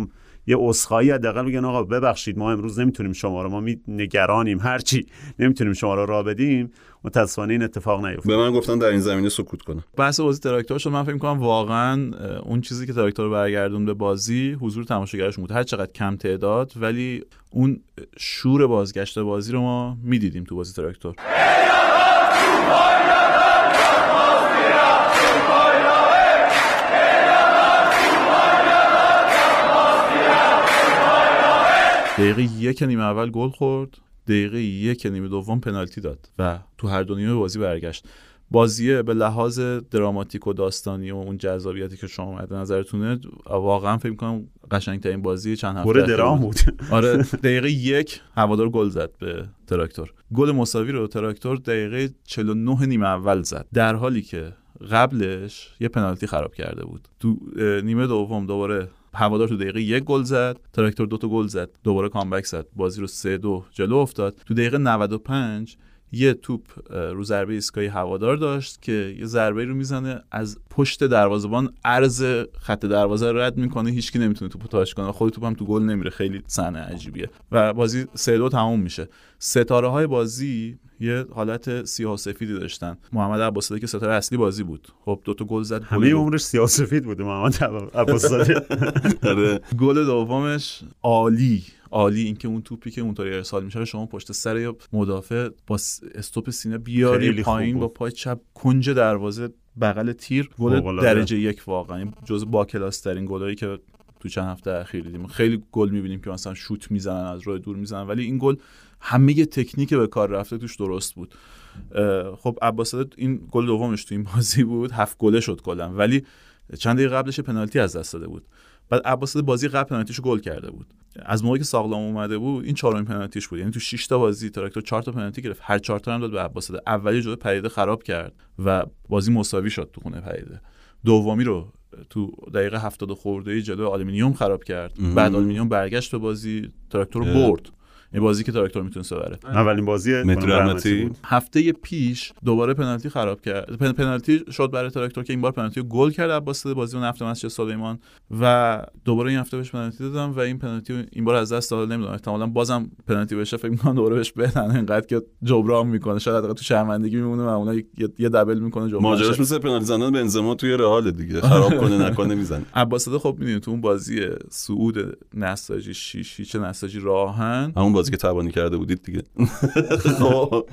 یه اسخایی حداقل بگن آقا ببخشید ما امروز نمی‌تونیم شما رو ما می نگرانیم هرچی نمی‌تونیم شما رو را بدیم. متاسفانه این اتفاق نیفتاد. به من گفتن در این زمینه سکوت کنم بحث بازی تراکتور شد. من فکر کنم واقعا اون چیزی که تراکتور برگردون به بازی حضور تماشاگرشون بود. هر چقدر کم تعداد ولی اون شور بازگشت بازی رو ما می‌دیدیم تو بازی تراکتور. دقیقه یک نیمه اول گل خورد دقیقه یک نیمه دوم پنالتی داد و تو هر دو نیمه بازی برگشت. بازیه به لحاظ دراماتیک و داستانی و اون جذابیتی که شما مد نظرتونه واقعا فکر کنم قشنگترین بازی چند هفته درام بود. آره دقیقه یک هوادار گل زد به تراکتور. گل مساوی رو تراکتور دقیقه 49 نیمه اول زد. در حالی که قبلش یه پنالتی خراب کرده بود. تو نیمه دوم دوباره هوادار تو دقیقه یک گل زد تراکتور دوتا گل زد دوباره comeback زد بازی رو سه دو جلو افتاد. تو دقیقه 95 یه توپ رو ضربه ایستگاهی هوادار داشت که یه ضربه رو می‌زنه از پشت دروازه‌بان عرض خط دروازه رو رد می‌کنه هیچکی نمی‌تونه توپو تاچ کنه. خود توپ هم تو گل نمیره. خیلی صحنه عجیبیه. و بازی سه دو تموم میشه. ستاره های بازی یه حالت سیاه و سفیدی داشتن. محمد عباسزاده که ستاره اصلی بازی بود. خب دو تا گل زد همه عمرش سیاسفید بوده محمد عباسزاده. آره. گل دومش عالی. عالی اینکه اون توپی که اونطوری ارسال میشه شما پشت سر یا مدافع با استوپ سینه بیاری پایین. با پای چپ کنج دروازه بغل تیر گل. درجه یک واقعا. جز با کلاس ترین گلایی که تو چند هفته اخیر دیدیم. خیلی گل می‌بینیم که مثلا شوت می‌زنن از راه دور می‌زنن. ولی این گل همه تکنیک به کار رفته توش درست بود. خب عباسزاده این گل دومش تو این بازی بود. هفت گله شد کلا. ولی چند دقیقه قبلش یه پنالتی از دست داده بود. بعد عباسزاده بازی قبل پنالتیشو گل کرده بود. از موقعی که ساغلام اومده بود این چهارمین پنالتیش بود. یعنی تو 6 تا بازی تراکتور 4 تا پنالتی گرفت. هر 4 تا هم داد به عباسزاده اولی جلوی پدیده خراب کرد و بازی مساوی شد تو خونه پدیده. دومی رو تو دقیقه 70 خورده ای جلوی آلومینیوم خراب کرد. بعد آلومینیوم برگشت به بازی تراکتور رو. برد. بازی که تراکتور می‌تونست ببره. اولین بازی بود. هفته پیش دوباره پنالتی خراب کرد. پن- پنالتی شد برای تراکتور که این بار پنالتی رو گل کرد عباسزاده بازی اون هفته مسجد سلیمان و دوباره این هفته بهش پنالتی دادم و این پنالتی این بار از دست داد نمی‌دونم. احتمالاً بازم پنالتی بشه. فکر می‌کنم دوباره بهش بدن. اینقدر که جبران می‌کنه. شاید حداقل تو شرمندگی میمونه و اونا یه, یه دبل می‌کنه جبران. ماجراش. مثل پنالتی زدن بنزما توی رئال دیگه. خراب کنه نکنه می‌زنه. عباسزاده خب می‌دونی تو اون بازی صعود نساجی شیش هیچ نساجی راهن. همون بازی که تبانی کرده بودید دیگه. خب.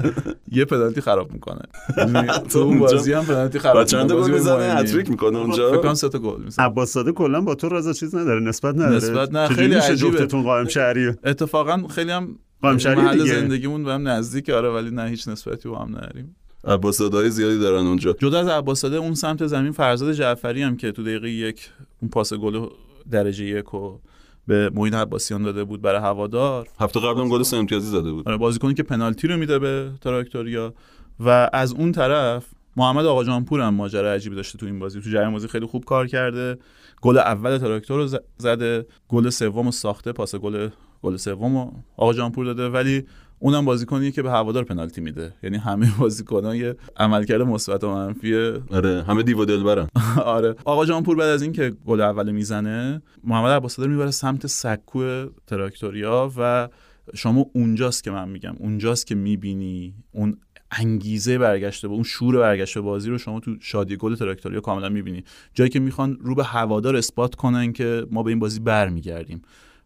یه پنالتی خراب می‌کنه. یعنی تو اون بازی هم پنالتی خراب چند تا می‌کنه. گل بازی می‌زنه. هتریک می‌کنه فکر اونجا کنم سه تا گل می‌زنه. عباسزاده کلا با تو رضا چیز نداره نسبت نداره. نسبت نه، خیلی عجیبه. جفتتون قائم شهری؟ اتفاقا خیلی هم قائم شهری. زندگیمون به هم نزدیک آره ولی نه هیچ نسبتی با هم نداریم. عباسزاده زیادی دارن اونجا. جدا از عباسزاده اون سمت زمین فرزاد جعفری هم که تو دقیقه یک اون پاس گل درجه یک و به معین عباسیان داده بود برای هوادار. هفته قبل هم گل سه امتیازی زده بود. آره بازیکنی که پنالتی رو میده به تراکتوریا. و از اون طرف محمد آقا جانپور هم ماجرا عجیبی داشته تو این بازی. تو جریان بازی خیلی خوب کار کرده. گل اول تراکتور رو زده. گل سوم رو ساخته. پاس گل گل سوم آقا جانپور داده. ولی اونم بازیکنیه که به هوادار پنالتی میده. یعنی همه بازیکن‌ها یه عملکرد مثبت و منفی آره همه دیو دلبرن آره. آقا جانپور بعد از اینکه گل اول می‌زنه محمد عباسزاده رو می‌بره سمت سکو تراکتوریا و شما اونجاست که من میگم. اونجاست که می‌بینی اون انگیزه برگشته با اون شور برگشته بازی رو شما تو شادی گل تراکتوریا کاملا می‌بینی. جایی که می‌خوان رو به هوادار اثبات کنن که ما به این بازی برمیگردیم.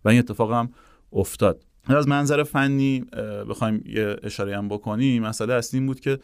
و این اتفاق هم افتاد. از منظر فنی بخوایم یه اشاره هم بکنیم مسئله اصلی این بود که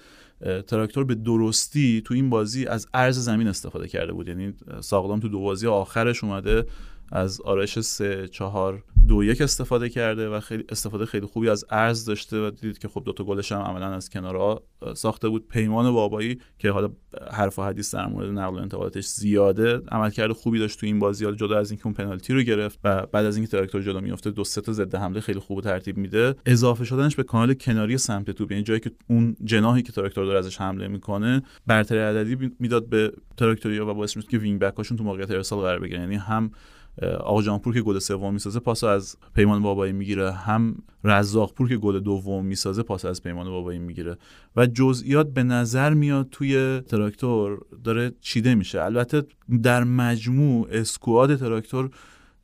تراکتور به درستی تو این بازی از عرض زمین استفاده کرده بود. یعنی اه، ساقلام تو دو بازی آخرش اومده از آرایش 3 4 2 1 استفاده کرده و خیلی استفاده خیلی خوبی از ارز داشته و دیدید که خب دو تا گلش هم عملا از کنارها ساخته بود. پیمان بابایی که حالا حرف و حدیث در مورد نقل و انتقالاتش زیاده عملکرد خوبی داشت تو این بازی. حالا جدا از اینکه اون پنالتی رو گرفت و بعد از اینکه تراکتور جلو میفته دو سه تا ضد حمله خیلی خوب ترتیب میده. اضافه شدنش به کانال کناری سمت توپ یعنی جایی که اون جناحی که تراکتور داره ازش حمله می‌کنه برتری عددی می‌داد به تراکتوریا و باعث می‌شد که wing back تو موقعیت ارسال قرار بگیرن. یعنی هم آقا جانپور که گل سوم می‌سازه پاس از پیمان بابایی می‌گیره. هم رزاق پور که گل دوم می‌سازه پاس از پیمان بابایی می‌گیره. و جزئیات به نظر میاد توی تراکتور داره چیده میشه. البته در مجموع squad تراکتور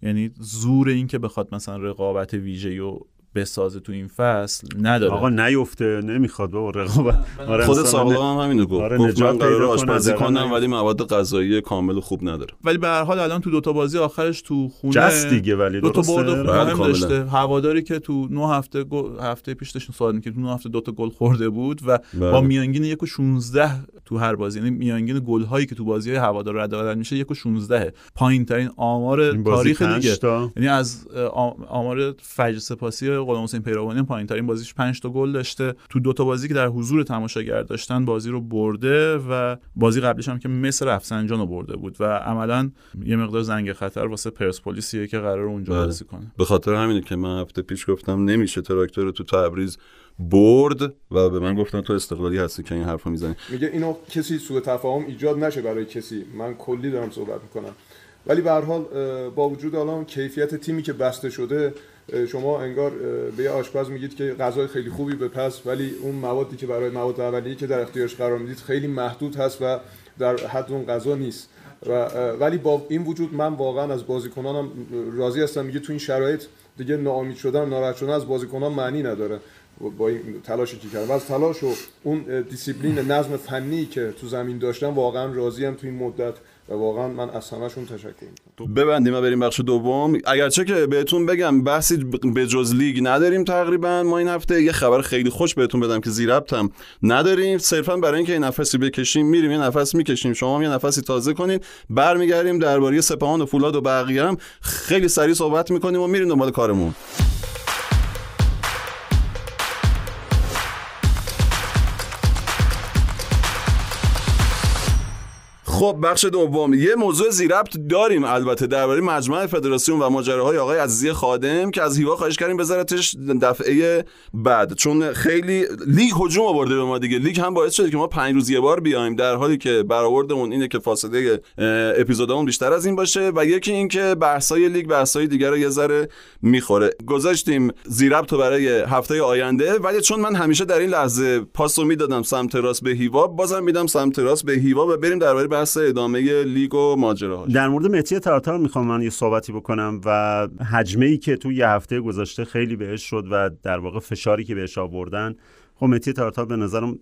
یعنی زور این که بخواد مثلا رقابت ویژه‌ای و بسازه تو این فصل نداره آقا نیفته نمی‌خواد بابا رقابت آره خود ساقلا هم همینو گفت آره، گفت من قرار آشپزی کنم ولی مواد غذایی کامل و خوب نداره ولی به هر حال الان تو دوتا بازی آخرش تو خونه جست دیگه ولی دو تا؟ برد بله، مهم. داشته هواداری که تو نه هفته گل- هفته پیش داشتیم صحبت می‌کردیم تو نه هفته دو تا گل خورده بود و بله. با میانگین 1 و 16 تو هر بازی یعنی میانگین گل هایی که تو بازی های هوادار رد و بدل میشه 1 و 16 پایین ترین آمار تاریخ دیگه. یعنی از آمار فجر سپاسی غلام حسین پیروانی پایین ترین بازیش 5 تا گل داشته. تو دو تا بازی که در حضور تماشاگر داشتن بازی رو برده و بازی قبلش هم که مصر رفسنجان رو برده بود و عملا یه مقدار زنگ خطر واسه پرسپولیسیه که قرار اونجا بله. بازی کنه. به خاطر همینه که من هفته پیش گفتم نمیشه تراکتور رو تو تبریز برد و به من گفتن تو استقلالی هستی که این حرفو می‌زنی. میگه اینو کسی سوء تفاهم ایجاد نشه برای کسی. من کلی دارم صحبت می‌کنم. ولی به هر حال با وجود الان کیفیت تیمی که بسته شده شما انگار به یه آشپز میگید که غذای خیلی خوبی بپز ولی اون موادی که برای مواد اولیه که در اختیارش قرار می‌دید خیلی محدود هست و در حد اون غذا نیست. و ولی با این وجود من واقعا از بازیکنانم راضی هستم. میگه تو این شرایط دیگه ناامید شدن ناراحت شدن از بازیکنان معنی نداره. با این تلاشی که کردم. و از تلاش و اون دیسیپلین نظم فنی که تو زمین داشتم واقعا راضیم تو این مدت. و واقعا من از همشون تشکر می‌کنم. ببندیم و بریم بخش دوم. اگرچه که بهتون بگم بحثی به جز لیگ نداریم تقریبا ما این هفته. یه خبر خیلی خوش بهتون بدم که زیربطم نداریم. صرفا برای اینکه یه نفسی بکشیم میریم یه نفس می‌کشیم. شما هم یه نفسی تازه کنین. برمیگردیم درباره سپاهان و فولاد و بقیه هم. خیلی سریع صحبت می‌کنیم و میریم دنبال کارمون. خب بخش دوم. یه موضوع زیربط داریم البته درباره مجمع فدراسیون و ماجراهای آقای عزیزی خادم که از هیوا خواهش کردیم بذارتش دفعه بعد. چون خیلی لیگ هجوم آورده به ما دیگه. لیگ هم باعث شده که ما پنج روز یه بار بیایم. در حالی که برآوردمون اینه که فاصله اه، اپیزودامون بیشتر از این باشه و یکی این که بحثای لیگ بحثای دیگر رو یه ذره می‌خوره. گذاشتیم زیربط برای هفته آینده. ولی چون من همیشه در این لحظه پاس رو می‌دادم سمت راست به هیوا بازم میدم سمت راست به هیوا و بریم درباره ادامه لیگ و ماجراهاش در مورد متی تارتار می‌خوام من یه صحبتی بکنم و حجمه ای که توی یه هفته گذشته خیلی بهش شد و در واقع فشاری که بهش آوردن. خب متی تارتار به نظرم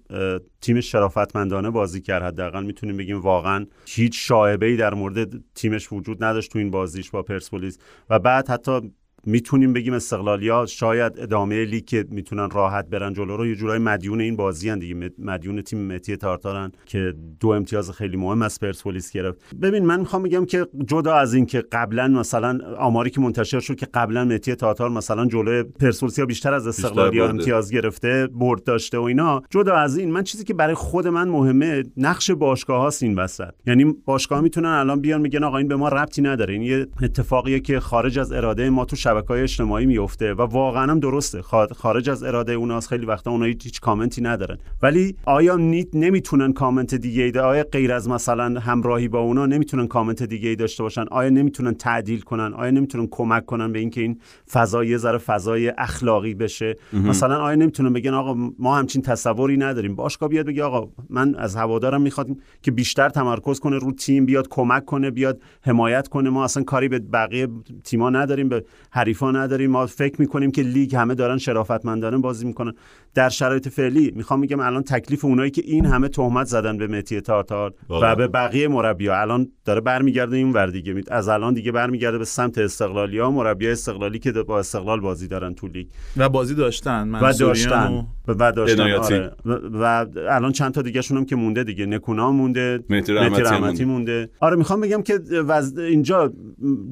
تیم شرافتمندانه بازی کرد. حداقل می‌تونیم بگیم واقعا هیچ شایبه ای در مورد تیمش وجود نداشت تو این بازیش با پرسپولیس. و بعد حتی می‌تونیم بگیم استقلالیا شاید ادامه لیگ که می‌تونن راحت برن جلو رو یه جورای مدیون این بازی هن دیگه. مدیون تیم متی تارتارن که دو امتیاز خیلی مهم از پرسپولیس گرفت. ببین من می‌خوام بگم که جدا از این که قبلا مثلا آماری که منتشر شد که قبلا متی تارتار مثلا جلو پرسپولیس بیشتر از استقلالیا. امتیاز گرفته برد داشته و اینا جدا از این من چیزی که برای خود من مهمه نقش باشگاه هاست این وسط. یعنی باشگاه می‌تونن الان بیان میگن آقا این به ما ربطی نداره. این یه اتفاقیه که خارج از اراده ما تو شبکه های اجتماعی میفته و واقعا هم درسته. خا- خارج از اراده اوناست. خیلی وقتا اونها هیچ کامنتی ندارن. ولی آیا نی- نمی‌تونن کامنت دیگه ای آیا غیر از مثلا همراهی با اونا نمی‌تونن کامنت دیگه ای داشته باشن؟ آیا نمی‌تونن تعدیل کنن؟ آیا نمی‌تونن کمک کنن به اینکه این فضا یه ذره فضای اخلاقی بشه؟ مثلا آیا نمی‌تونن بگن آقا ما همچین تصوری نداریم؟ باشگاه بیاد بگه آقا من از هوادارم می‌خواد که بیشتر تمرکز کنه رو تیم بیاد کمک کنه بیاد حمایت کنه. ما اصلا کاری به بقیه تیما نداریم به حریفا نداریم. ما فکر می‌کنیم که لیگ همه دارن شرافتمندانه بازی می‌کنن. در شرایط فعلی می‌خوام میگم الان تکلیف اونایی که این همه تهمت زدن به مهدی تارتار. و به بقیه مربیا. الان داره برمیگرده این ور دیگه. از الان دیگه برمیگرده به سمت استقلالی ها. مربی استقلالی که با استقلال بازی دارن تو لیگ. و بازی داشتن. و داشتن. و- و داشتن. آره. و, و الان چند تا دیگه هم که مونده دیگه. نکونا مونده. مهدی رحمتی مونده. آره می‌خوام بگم که وز... اینجا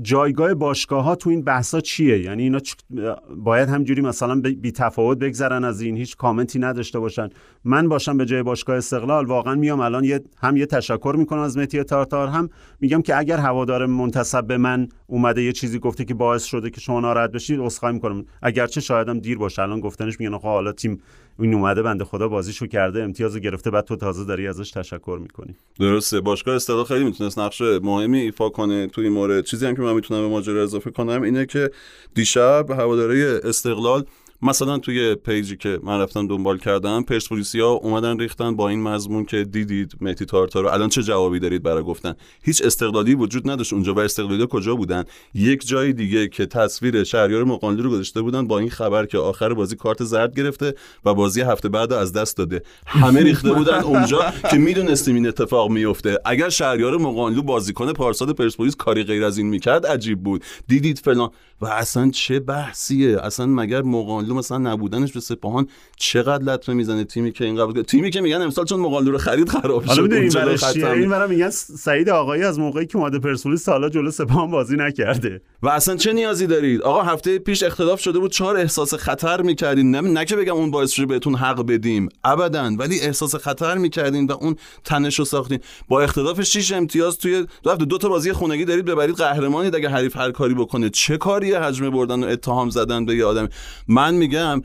جایگاه باشگاه ها تو این بحثا چیه؟ یعنی اینا چ... باید همجوری مثلا بی تفاوت بگذرن از این هیچ کامنتی نداشته باشن. من باشم به جای باشگاه استقلال واقعا میام الان یه هم یه تشکر می‌کنم از مهدی تارتار هم میگم که اگر هوادار منتسب به من اومده یه چیزی گفته که باعث شده که شما ناراحت بشید عذرخواهی می‌کنم. اگرچه شایدم دیر باشه الان گفتنش میگن آقا حالا تیم این اومده بنده خدا بازیشو کرده امتیازو گرفته بعد تو تازه داری ازش تشکر می‌کنی. درسته. باشگاه استقلال خیلی می‌تونست نقش مهمی ایفا کنه توی این مورد. چیزی هم که من می‌تونم به ماجرا اضافه کنم اینه که دیشب هواداره استقلال مثلا توی پیجی که من رفتم دنبال کردم پرسپولیسیا اومدن ریختن با این مضمون که دیدید مهدی تارتارو الان چه جوابی دارید برای گفتن؟ هیچ استقلالی وجود نداشت اونجا و استقلالی کجا بودن؟ یک جای دیگه که تصویر شهریار مقانلی رو گذاشته بودن با این خبر که آخر بازی کارت زرد گرفته و بازی هفته بعد از دست داده. همه ریخته بودن اونجا که می‌دونستیم این اتفاق میفته اگر شهریار مقانلو بازیکن پارسال پرسپولیس کاری غیر از این می‌کرد عجیب بود. دیدید فلان. و اصلا چه بحثیه؟ اصلا مگر مقانلو مثلا نبودنش به سپاهان چقدر لطمه می‌زنه تیمی که این قبول تیمی که میگن امسال چون مقانلو رو خرید خراب حالا شد اون این برای این برای میگن سعید آقایی از موقعی که اومده پرسپولیس حالا جلو سپاهان بازی نکرده. و اصلا چه نیازی دارید؟ آقا هفته پیش اختلاف شده بود چهار احساس خطر می‌کردین. نه, نه که بگم اون باعث شده بهتون حق بدیم ابدا ولی احساس خطر می‌کردین و اون تنش رو ساختین. با اختلاف 6 امتیاز توی دو هفته دو تا بازی خونگی دارید ببرید قهرمانید اگه حریف هر کاری بکنه چه کاریه؟ حجمه بردن و اتهام زدن به یه آدم من میگم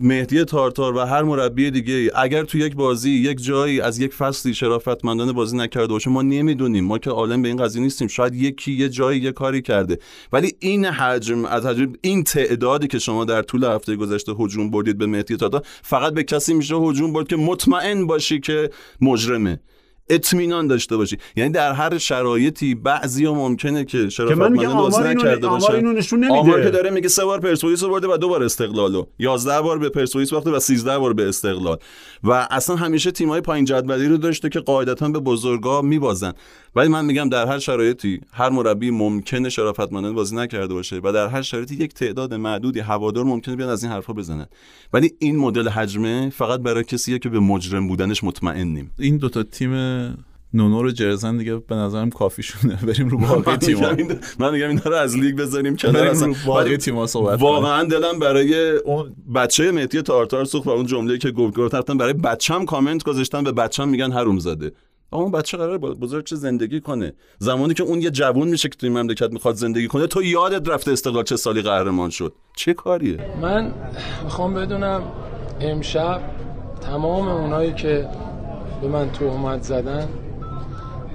مهدی تارتار و هر مربی دیگه اگر تو یک بازی یک جایی از یک فصلی شرافتمندانه بازی نکرده باشه ما نمی‌دونیم. ما که عالم به این قضیه نیستیم. شاید یکی یه جایی یه کاری کرده. ولی این حجم از حجم این تعدادی که شما در طول هفته گذشته هجوم بردید به مهدی تارتار فقط به کسی میشه هجوم برد که مطمئن باشی که مجرمه. اطمینان داشته باشی. یعنی در هر شرایطی بعضی ممکنه که شرافتمندانه میگم بازی آمار اینو- نکرده آمار باشن. اینو نشون نمیده. آمار که داره میگه سه بار پرسپولیس رو برده و دو بار استقلالو. 11 بار به پرسپولیس باخته و 13 بار به استقلال. و اصلا همیشه تیمای پایین جدولی رو داشته که قاعدتا به بزرگا میبازن. ولی من میگم در هر شرایطی هر مربی ممکنه شرافتمندانه بازی نکرده باشه و در هر شرایطی یک تعداد معدودی هوادار ممکنه بیان از این حرفا بزنن. ولی این مدل حجمه فقط برای کسیه که به مجرم بودنش مطمئنیم. این دوتا تیم نونو رو جرزن دیگه به نظرم کافیشونه بریم رو باقی این- من میگم اینا رو از لیگ بذاریم کنار بریم اصلا. رو باقی ولی تیم‌ها صحبت واقعا دلم برای اون بچه مهدی تارتار سوخت و اون جمله که گفت گفتم برای بچم کامنت گذاشتن به بچم میگن حروم زاده. آقا اون بچه قرار بزرگ چه زندگی کنه. زمانی که اون یه جوون میشه که توی این مملکت می‌خواد زندگی کنه تو یادت رفته استقلال چه سالی قهرمان شد؟ چه کاریه؟ من می‌خوام بدونم امشب تمام اونایی که به من تهمت زدن.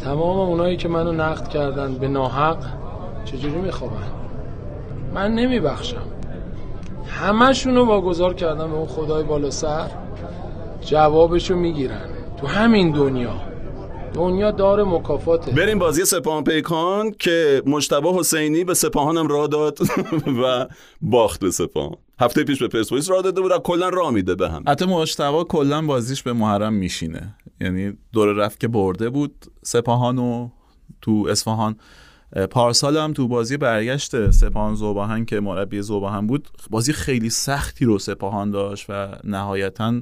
تمام اونایی که منو نقد کردن به ناحق چجوری میخوابن؟ من نمیبخشم. همشونو واگذار کردم به اون خدای بالا سر. جوابشو می‌گیرن. تو همین دنیا. دنیا دار مکافاته. بریم بازی سپاهان پیکان که مجتبی حسینی به سپاهانم راه داد و باخت به سپاهان. هفته پیش به پرسپولیس راه داده بود و کلا راه میده به هم. حتی مشتبا کلا بازیش به محرم میشینه. یعنی دور رفت که برده بود سپاهانو تو اصفهان. پارسال هم تو بازی برگشت سپاهان زوباهن که مربی زوباهن بود. بازی خیلی سختی رو سپاهان داشت و نهایتا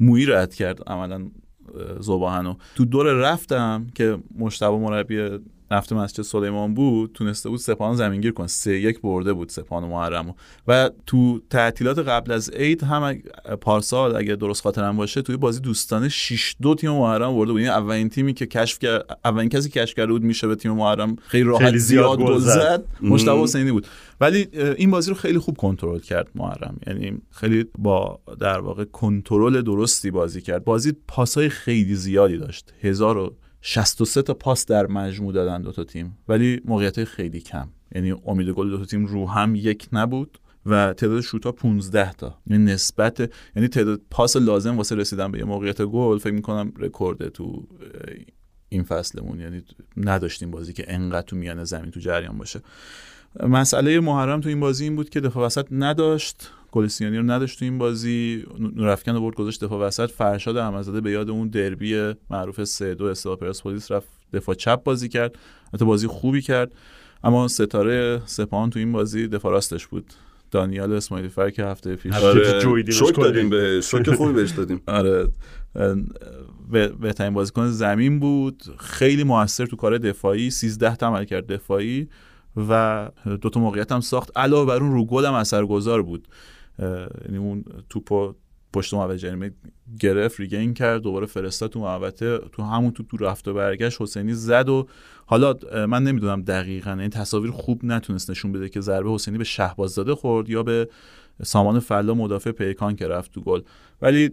مویی رد کرد. عملا اه، زوباهنو تو دور رفتم که مشتبه مربی نفت مسجد سلیمان بود تونسته بود سپاهان زمینگیر کنه. سه یک برده بود سپاهان محرمو و تو تعطیلات قبل از عید هم پارسال اگه درست خاطرم باشه توی بازی دوستانه 6 دو تیم محرم برده بود. یعنی اولین تیمی که کشف کرد اولین کسی کشف کرده بود میشه به تیم محرم. خیلی راحت خیلی زیاد گل زد. مشتبه حسینی بود. ولی این بازی رو خیلی خوب کنترل کرد محرم. یعنی خیلی با در واقع کنترل درستی بازی کرد. بازی پاسای خیلی زیادی داشت. 1063 تا پاس در مجموع دادن دو تا تیم ولی موقعیت خیلی کم. یعنی امید گل دو تا تیم رو هم یک نبود و تعداد شوت ها 15 تا. یعنی نسبت یعنی تعداد پاس لازم واسه رسیدن به یه موقعیت گل فکر می‌کنم رکورد تو این فصلمون. یعنی نداشتیم بازی که انقدر تو میانه زمین تو جریان باشه. مسئله محرم تو این بازی این بود که دفاع وسط نداشت. گلسیانی رو نداشت تو این بازی. نورافکن رو برد گذاشت دفاع وسط. فرشاد احمدزاده به یاد اون دربی معروف سه دو استقلال پرسپولیس رفت دفاع چپ بازی کرد. حتی بازی خوبی کرد. اما ستاره سپاهان تو این بازی دفاع راستش بود. دانیال اسماعیلی فر که هفته پیش جویدیمش شوک. دادیم به شوک خوبی بهش دادیم. آره. بهترین بازیکن زمین بود. خیلی موثر تو کار دفاعی. 13 تا عمل کرد دفاعی. و دو تا موقعیت هم ساخت. علاوه بر اون رو گل هم اثرگذار بود. یعنی اون توپو پشت محوطه جریمه گرفت ریگین کرد دوباره فرستاد تو محوطه. تو همون تو تو رفت و برگشت حسینی زد و حالا من نمی‌دونم دقیقا این تصاویر خوب نتونست نشون بده که ضربه حسینی به شهباززاده خورد یا به سامان فلا مدافع پیکان که رفت تو گل. ولی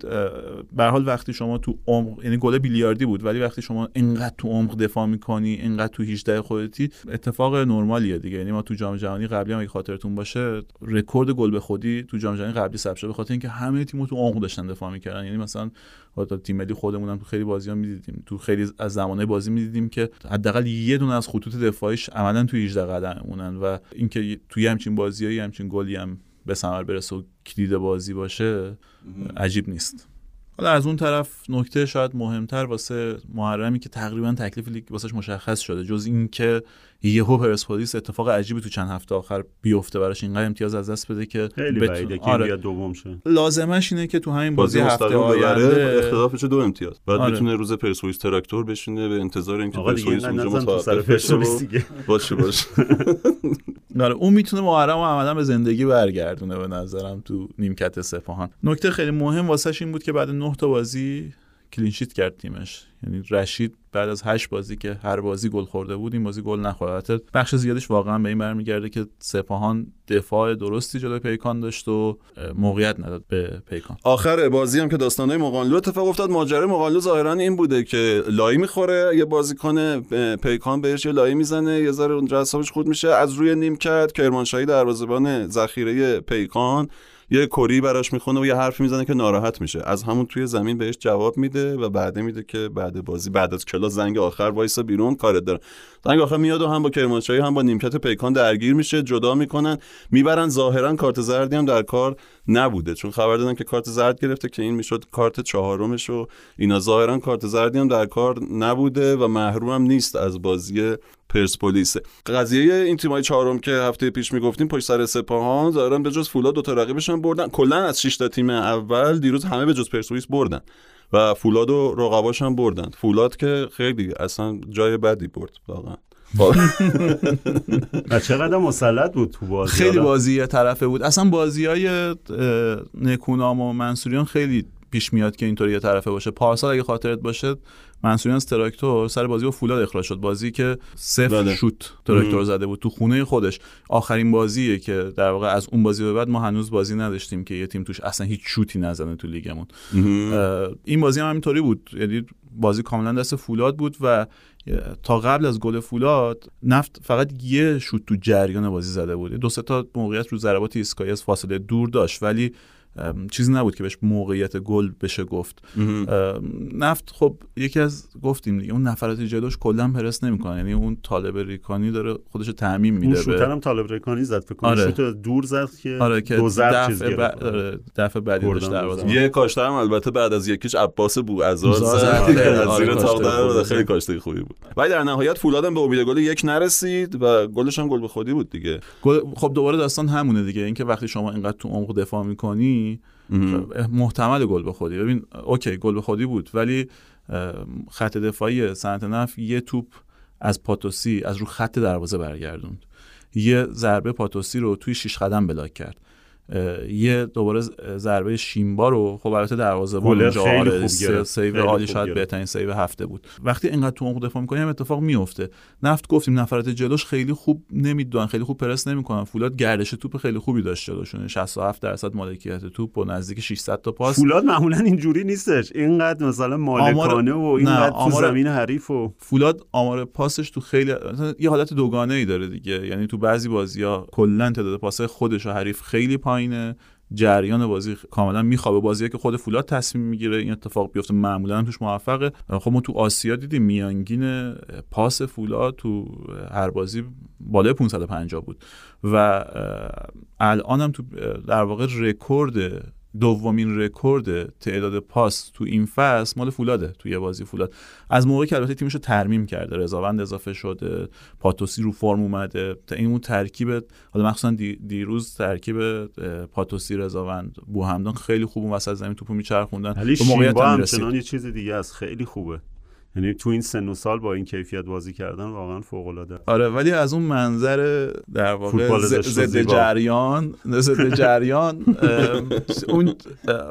به حال وقتی شما تو عمق یعنی گل بیلیاردی بود ولی وقتی شما اینقدر تو عمق دفاع می‌کنی اینقدر تو 18 خودتی اتفاق نرمالیه دیگه. یعنی ما تو جام جهانی قبلی هم اگه خاطرتون باشه رکورد گل به خودی تو جام جهانی قبلی ثبت شد به اینکه همه تیم‌ها تو عمق داشتن دفاع می‌کردن. یعنی مثلا تیم ملی خودمون هم تو خیلی بازی‌ها می‌دیدیم. تو خیلی از زمانه بازی می‌دیدیم که حداقل یه دونه از خطوط دفاعیش عملا تو 18 قدم مونن و اینکه توی همچین بازیایی همچین گلی هم به ثمر برسه و کلید بازی باشه عجیب نیست. حالا از اون طرف نکته شاید مهمتر واسه محرمی که تقریبا تکلیف لیگ واسش مشخص شده جز اینکه یهو پرسپولیس اتفاق عجیبی تو چند هفته آخر بیفته براش اینقدر امتیاز از دست بده که خیلی بت... آره. دوم شه. لازمش اینه که تو همین بازی, بازی هفته آینده اختلافش دو امتیاز. بعد آره. بتونه روز پرسپولیس تراکتور بشینه به انتظار اینکه پرسپولیس اونجا متوقف بشه باشه باشه. آره اون می‌تونه محرم عملا به زندگی برگردونه به نظرم تو نیمکت سپاهان. نکته خیلی مهم واسش این بود که بعد نه تا بازی clean sheet کرد تیمش. یعنی رشید بعد از هشت بازی که هر بازی گل خورده بود این بازی گل نخورد. بخش زیادش واقعا به این برمیگرده که سپاهان دفاع درستی جلوی پیکان داشت و موقعیت نداد به پیکان. آخر بازی هم که داستانای مقانلو اتفاق افتاد. ماجرای مقانلو ظاهرا این بوده که لایی می‌خوره یه بازیکن پیکان بهش یه لایی می‌زنه یه ذره اونجا حسابش خود میشه از روی نیمکت کرمانشاهی دروازه‌بان ذخیره پیکان. یه کری براش می‌خونه و یه حرفی می‌زنه که ناراحت میشه. از همون توی زمین بهش جواب میده و بعد میده که بعد بازی بعد از کلاس زنگ آخر وایسا بیرون کارت داره. زنگ آخر میاد و هم با کرمانشاهی هم با نیمکت پیکان درگیر میشه جدا می‌کنن. می‌برن ظاهرا کارت زردی هم در کار نبوده. چون خبر دادن که کارت زرد گرفته که این می‌شد کارت چهارمش و اینا. ظاهرا کارت زردی هم در کار نبوده و محروم هم نیست از بازی پرسپولیس قضیه این تیمای چهارم که هفته پیش می‌گفتیم پشت سر سپاهان ظاهرا به جز فولاد دو تا رقیبشون بردن. کلا از 6 تا تیم اول دیروز همه به جز پرسپولیس بردن و فولاد و رقباش هم بردن. فولاد که خیلی اصلا جای بدی برد واقعا. و چقدر مسلط بود تو بازی. خیلی بازی طرفه بود. اصلا بازی های نکونام و منصوریان خیلی پیش میاد که اینطوری یه طرفه باشه. پارسال اگه خاطرت باشه منصوریان تراکتور سر بازی با فولاد اخراج شد. بازی که صفر بله. شوت تراکتور زده بود تو خونه خودش. آخرین بازیه که در واقع از اون بازی به بعد ما هنوز بازی نداشتیم که یه تیم توش اصلا هیچ شوتی نزنه تو لیگمون. این بازی هم همینطوری بود. یعنی بازی کاملا دست فولاد بود و تا قبل از گل فولاد نفت فقط یه شوت تو جریان بازی زده بود. دو سه تا موقعیت رو ضربات ایسکایی از فاصله دور داشت. ولی چیزی نبود که بهش موقعیت گل بشه گفت. نفت خب یکی از گفتیم دیگه اون نفرات جلوش کلا پرس نمی‌کنه. یعنی اون طالب ریکانی داره خودش تعمیم میده اون شوتر هم طالب ریکانی زد فکر کنم. آره. شوت دور زد که آره که دو ضرب چیز ب... آره دفعه بعدی داشت دروازه یه کاشته هم البته بعد از یکیش عباس بو ازار زد. از زیر تاق در خیلی کاشته خوبی بود. ولی در نهایت فولادم به امید گل یک نرسید و گلش هم گل به خودی بود دیگه. خب دوباره داستان همونه دیگه. اینکه وقتی شما اینقدر تو عمق دفاع می‌کنی محتمل گل به خودی ببین اوکی گل به خودی بود ولی خط دفاعی سنت نف یه توپ از پاتوسی از رو خط دروازه برگردوند. یه ضربه پاتوسی رو توی شیش قدم بلاک کرد. یه دوباره ضربه شیمبا رو خب البته دروازه‌بان اونجا آره save عالی شاید بهترین save هفته بود. وقتی اینقدر تو عمق دفاع می‌کنی هم اتفاق میفته نفت گفتیم نفرات جلوش خیلی خوب نمی‌دونن خیلی خوب پرس نمی‌کنن. فولاد گردش توپ خیلی خوبی داشت جلوشون 67 درصد مالکیت توپ و نزدیک 600 تا پاس. فولاد معمولا اینجوری نیستش. اینقدر مثلا مالکانه و اینقدر تو زمین حریف و فولاد آمار پاسش تو خیلی یه حالت دوگانه ای داره دیگه. یعنی تو بعضی بازی‌ها کلا تعداد پاس‌های خودش و حریف خیلی پایینه جریان بازی کاملا میخوابه. بازیه که خود فولاد تصمیم می‌گیره این اتفاق بیفته. معمولا توش موفقه. خب ما تو آسیا دیدیم میانگین پاس فولاد تو هر بازی بالای 550 بود. و الان هم تو در واقع رکورد دومین رکورد تعداد پاس تو این فصل مال فولاده توی یه بازی فولاد. از موقعی که البته تیمش رو ترمیم کرده رضاوند اضافه شده پاتوسی رو فرم اومده تا این اون ترکیب حالا مخصوصا دیروز ترکیب پاتوسی رضاوند بوهمدان خیلی خوب اون وسط زمین توپو میچرخوندن. به موقعیت هم یه چیز دیگه است. خیلی خوبه. یعنی تو این سن و سال با این کیفیت بازی کردن واقعا فوق العاده آره ولی از اون منظر در واقع ضد جریان ضد جریان اون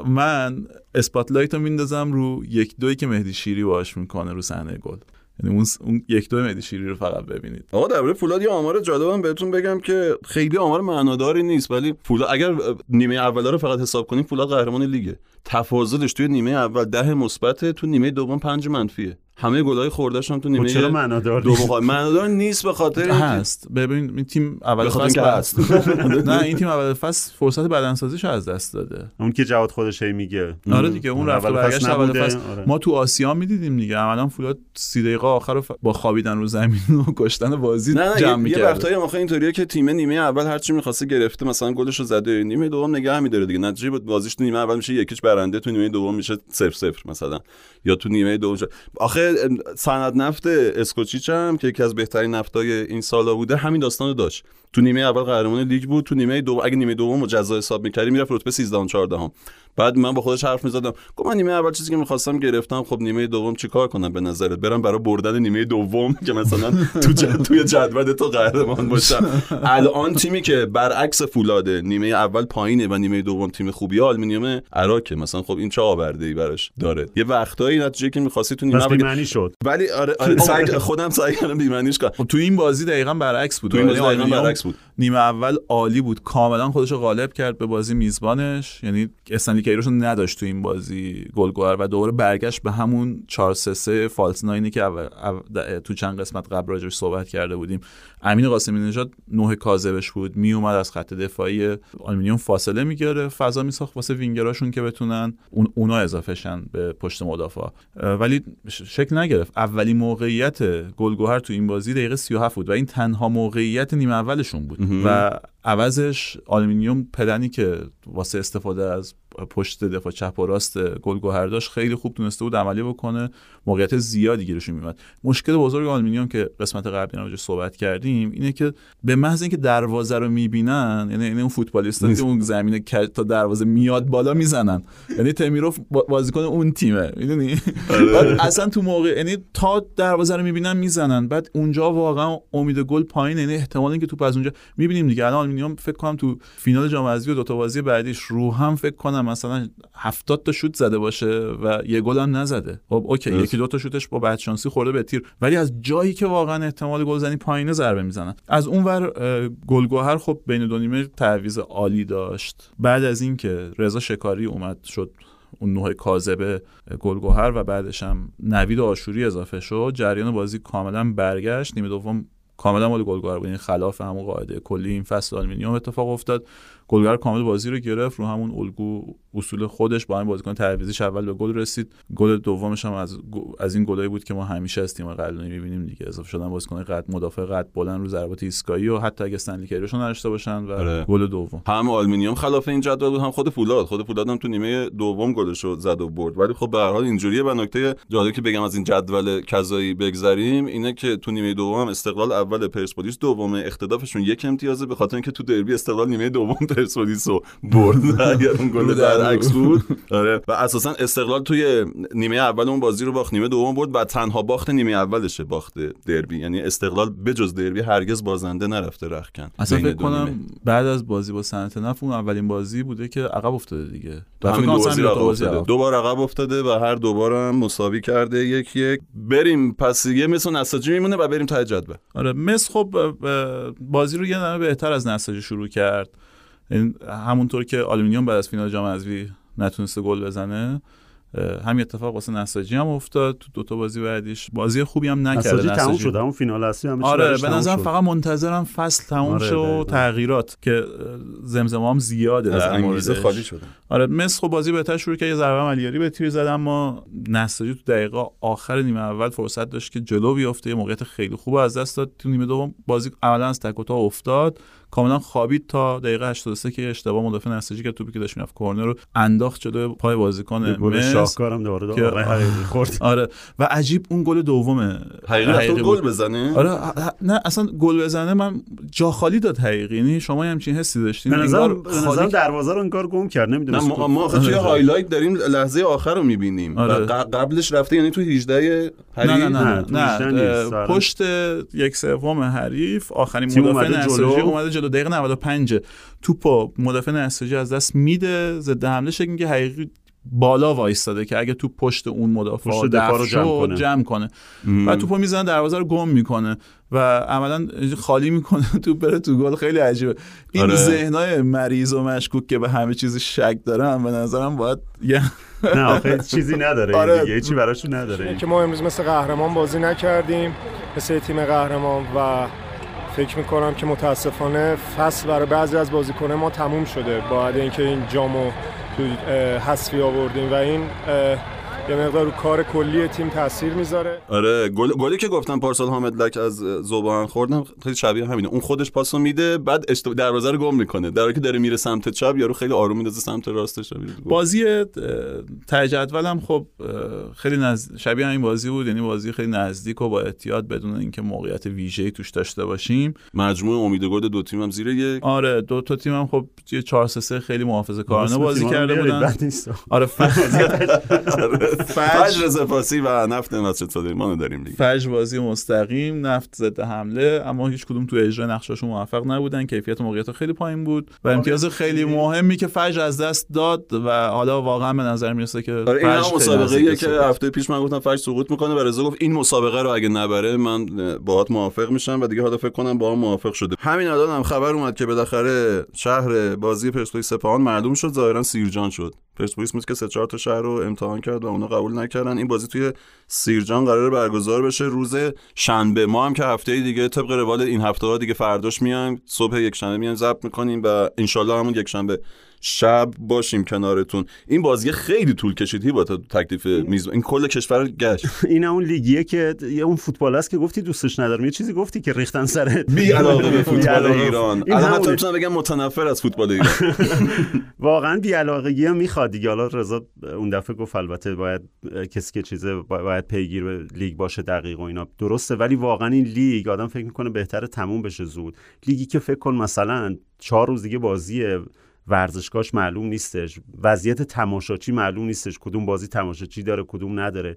من اسپاتلایت رو میندازم رو یک دوی که مهدی شیری باش می‌کنه رو صحنه گل. یعنی اون اون یک دو مهدی شیری رو فقط ببینید. آقا درباره فولاد یه آمار جالبم بهتون بگم که خیلی آمار معناداری نیست ولی فولاد اگر نیمه اولا رو فقط حساب کنیم فولاد قهرمان لیگه. تفاضلش توی نیمه اول ده مثبت تو نیمه دوم پنج منفیه. همه گلای خوردهش هم تو نیمه خب چرا معنادار دوم خواهد. معنادار نیست به خاطر هست. ببین این تیم اول فصل هست. نه این تیم اول فصل فرصت بدنسازیشو از دست داده. اون که جواد خودش هی میگه. آره دیگه اون رفت برگشت فصل اول. فصل. آره. ما تو آسیا می‌دیدیم دیگه. عملا فولاد سی دقیقه آخر با خوابیدن رو زمین و کشتن بازی جمع یه, یه وقتایی هم آخه اینطوریه که تیم نیمه اول هر چی می‌خواسته گرفته مثلا گلش رو زده. نیمه دوم نگه می‌داره دیگه. نتیجه بود بازیش تو نیمه اول میشه یکیش برنده تو نیمه دوم میشه 0 0 مثلا. یا تو نیمه دوم آخه صنعت نفت اسکوچیچ هم که یکی از بهترین نفتای این سالا بوده همین داستان رو داشت تو نیمه اول قهرمان لیگ بود تو نیمه دوم اگه نیمه دوم رو جزا حساب می‌کردی می‌رفت رتبه 13 و 14 هم. بعد من با خودش حرف می‌زدم. گفت من نیمه اول چیزی که می‌خواستم گرفتم خب نیمه دوم چیکار کنم به نظرت؟ برم برای بردن نیمه دوم که مثلا تو جد... توی جدول تو قهرمان باشم. الان تیمی که برعکس فولاده نیمه اول پایینه و نیمه دوم تیم خوبی آلومینیوم اراکه. مثلا خب این چه آورده ای براش داره؟ یه وقتایی نتیجه که می‌خواستی تو نیمه اول شد. ولی آره, آره سعی... خودم سعی کردم بی‌معنیش کنم. خب تو این بازی دقیقا برعکس بود. تو این بازی یعنی دقیقاً آلومینیوم برعکس بود. نیمه اول عالی بود. کاملا خودش رو غالب کرد به بازی میزبانش. یعنی استنلی کیروش رو نداشت تو این بازی گلگوهر و دوباره برگشت به همون 4 3 3 false nine ی که اول- اول- تو چند قسمت قبل راجعش صحبت کرده بودیم. امین قاسمی نژاد نه کاذبش بود. می اومد از خط دفاعی آلومینیوم فاصله می‌گیره فضا میساخت واسه وینگراشون که بتونن. اون اونا اضافه شن به پشت مدافع. ولی شکل نگرفت. اولین موقعیت گلگوهر تو این بازی دقیقه 37 بود و این تنها موقعیت نیمه اولشون بود. و عوضش آلومینیوم پلنی که واسه استفاده از پشت دفاع چپ و راست گلگوهر داشت خیلی خوب تونسته بود عملی بکنه. موقعیت زیادی گیرشون میومد مشکل بزرگ آلومینیوم که قسمت قبلی راجعش صحبت کردیم اینه که به محض اینکه دروازه رو می‌بینن یعنی یعنی اون فوتبالیستا که اون زمین تا دروازه میاد بالا می‌زنن. یعنی تمیروف با- بازیکن اون تیمه. می‌دونی؟ بعد اصلا تو موقع یعنی تا دروازه رو می‌بینن می‌زنن. بعد اونجا واقعا امید گل پایین یعنی احتمال اینکه توپ از اونجا می‌بینیم دیگه. الان آلومینیوم فکر کنم تو فینال جام حذفی و دو تا بازی بعدیش رو هم فکر کنم مثلا 70 تا شوت زده باشه و یه گل هم نزده. خب okay. یکی دو تا شوتش با بدشانسی خورده به تیر. ولی از جایی که واقعا احتمال گلزنی پایینه ضربه می‌زنن. از اون ور اه، گلگوهر خب بین دو نیمه تعویض عالی داشت. بعد از اینکه رضا شکاری اومد شد اون نه کاذبه گلگوهر و بعدش هم نوید آشوری اضافه شد. جریان بازی کاملا برگشت. نیمه دوم کاملا مال گلگوهر بود. یعنی خلاف همون قاعده کلی این فصل آلومینیوم اتفاق افتاد. گلگوهر کامل بازی رو گرفت رو همون الگو اصول خودش با این بازیکن تعویضیش اول به گل رسید. گل دومش هم از از این گلایی بود که ما همیشه از تیم قلعه‌نویی می‌بینیم دیگه. اضافه شدن بازیکن قد مدافع قد بلند رو ضربات ایستگاهی و حتی اگه استنلی رو نداشته باشن و آره. گل دوم. هم آلومینیوم خلاف این جدول بود هم خود فولاد خود فولاد هم تو نیمه دوم گلش رو زد و برد. ولی خب به هر حال اینجوریه و نکته جالبی که بگم از این جدول کذایی بگذریم اینه که تو نیمه دوم استقلال اول پرسپولیس دومه اختلافشون یک امتیازه به خاطر اینکه تو دربی استقلال نیمه دوم پرسپولیس رو برد اگر اون گل برعکس بود. آره. و اساسا استقلال توی نیمه اول اون بازی رو باخت نیمه دوم برد و تنها باخت نیمه اولشه باخت دربی. یعنی استقلال بجز دربی هرگز بازنده نرفته رخکن. اصلا فکر. کنم بعد از بازی با صنعت نفت اون اولین بازی بوده که عقب افتاده دیگه. همین دو بازی عقب تا افتاده. عقب. دو بار عقب افتاده و هر دوبار هم مساوی کرده. یک یک. بریم پس یه مثل نساجی میمونه و بریم ته جدول. آره مس خب بازی رو یه نمه بهتر از نساجی شروع کرد. همونطور که آلومینیوم بعد از فینال جام حذفی نتونسته گل بزنه همین اتفاق واسه نساجی هم افتاد تو دوتا بازی بعدیش بازی خوبی هم نکرده نساجی تموم نساجی. شد همون فینال اصلی همه چی آره به تموم نظرم. فقط منتظرم فصل تموم آره، شه و. تغییرات که زمزمه هم زیاده از در انگیزه. خالی شده آره مس خب بازی بهتر شروع کرد یه ضربه عملیاری به تیر زد اما نساجی تو دقیقه آخر نیمه اول فرصت داشت که جلو بیفته یه موقعیت خیلی خوب از دست داد تو نیمه دوم بازی عملا از تک و تا افتاد کاملا خوابید تا دقیقه 83 که اشتباه مدافع نساجی که توپی که داشت می‌رفت کورنر رو انداخت جلوی پای بازیکن مس شاهکارم دوباره که- حقیقی خورد آره و عجیب اون گل دومه حقیقی. گل بزنه آره نه اصلا گل بزنه من جا خالی داد حقیقی یعنی شما همچین حسی داشتین انگار خالی دروازه رو انگار گم کرد نه نمی‌دونست ما, ما آخه توی highlight داریم لحظه آخر رو می‌بینیم آره. قبلش رفته یعنی تو 18 نه نه حریف؟ نه نه، نه, نه, آره. پشت یک سوم حریف آخرین مدافع اومده نساجی جلو. اومده جلو دقیقه 95 توپو مدافع نساجی از دست میده. ضد حمله شکل که حقیقی بالا وایستاده که اگه تو پشت اون مدافع پشت دفاع رو دفع جمع شد، کنه. جمع کنه. و توپو می‌زنه دروازه رو گم می‌کنه و عملا خالی می‌کنه. تو بره تو گل. خیلی عجیبه. این آره. ذهنای مریض و مشکوک که به همه چیز شک دارن به نظرم باید یه نه آخه چیزی نداره. آره. دیگه هیچی براشون نداره. که ما امروز مثل قهرمان بازی نکردیم مثل تیم قهرمان و فکر می‌کنم که متاسفانه فصل برای بعضی از بازیکنه ما تموم شده بعد اینکه این جامو تو اه، حذفی آوردیم و این یه مقدار رو کار کلی تیم تاثیر می‌ذاره. آره گل گلی که گفتم پارسال حامد لک از زوبان خوردم خیلی شبیه همینه. اون خودش پاسو میده بعد اشتباه دروازه رو گم می‌کنه. در حالی که داره میره سمت چپ یارو خیلی آروم میندازه سمت راستش. بازی اه، ته جدول هم خب خیلی نزد... شبیه همین بازی بود. یعنی بازی خیلی نزدیک و با احتیاط بدون اینکه موقعیت ویژه‌ای توش داشته باشیم. مجموع امید گل دو تیم هم زیر یک. آره دو تا تیم هم خب یه 4 3 3 خیلی محافظه کارانه اسم بازی کرده بودن. نیست. آره. فجر سپاسی و نفت مسجد سلیمان رو داریم دیگه. فجر بازی مستقیم نفت ضد حمله اما هیچ کدوم تو اجرای نقشاشون موفق نبودن کیفیت موقعیت خیلی پایین بود و امتیاز خیلی مهمی که فجر از دست داد و حالا واقعا به نظر می‌رسه که آره این مسابقه که. هفته پیش من گفتم فجر سقوط می‌کنه و رضا گفت این مسابقه رو اگه نبره من باهات موافق میشم و دیگه حالا فکر کنم با هم موافق شده. همین الان هم خبر اومد که بالاخره شهر بازی پرسپولیس سپاهان معلوم شد ظاهرا سیرجان شد. پرسپولیس بود که سه چهار تا شهر رو امتحان کرد و اونا قبول نکردن. این بازی توی سیرجان قرار برگزار بشه. روز شنبه ما هم که هفته دیگه طبق روال این هفته ها دیگه فرداش میایم. صبح یک شنبه میایم ضبط می‌کنیم و انشالله همون یک شنبه شب باشیم کنارتون. این بازی خیلی طول کشید تا تکلیف میز این کل کشور گشت. این اون لیگیه که یه اون فوتبال است که گفتی دوستش ندارم. یه چیزی گفتی که ریختن سر بی علاقه به فوتبال. ایران. الان حتی. می‌تونم بگم متنفر از فوتبال ایران. واقعا بیعلاقگی هم می‌خواد دیگه. حالا رضا اون دفعه گفت البته باید کسی که چیزه با- باید پیگیر لیگ باشه دقیق و اینا. درسته ولی واقعا این لیگ آدم فکر می‌کنه بهتره تموم بشه زود. لیگی که فکر کن مثلا چهار روز دیگه بازیه. ورزشگاهش معلوم نیستش. وضعیت تماشاچی معلوم نیستش. کدوم بازی تماشاچی داره کدوم نداره.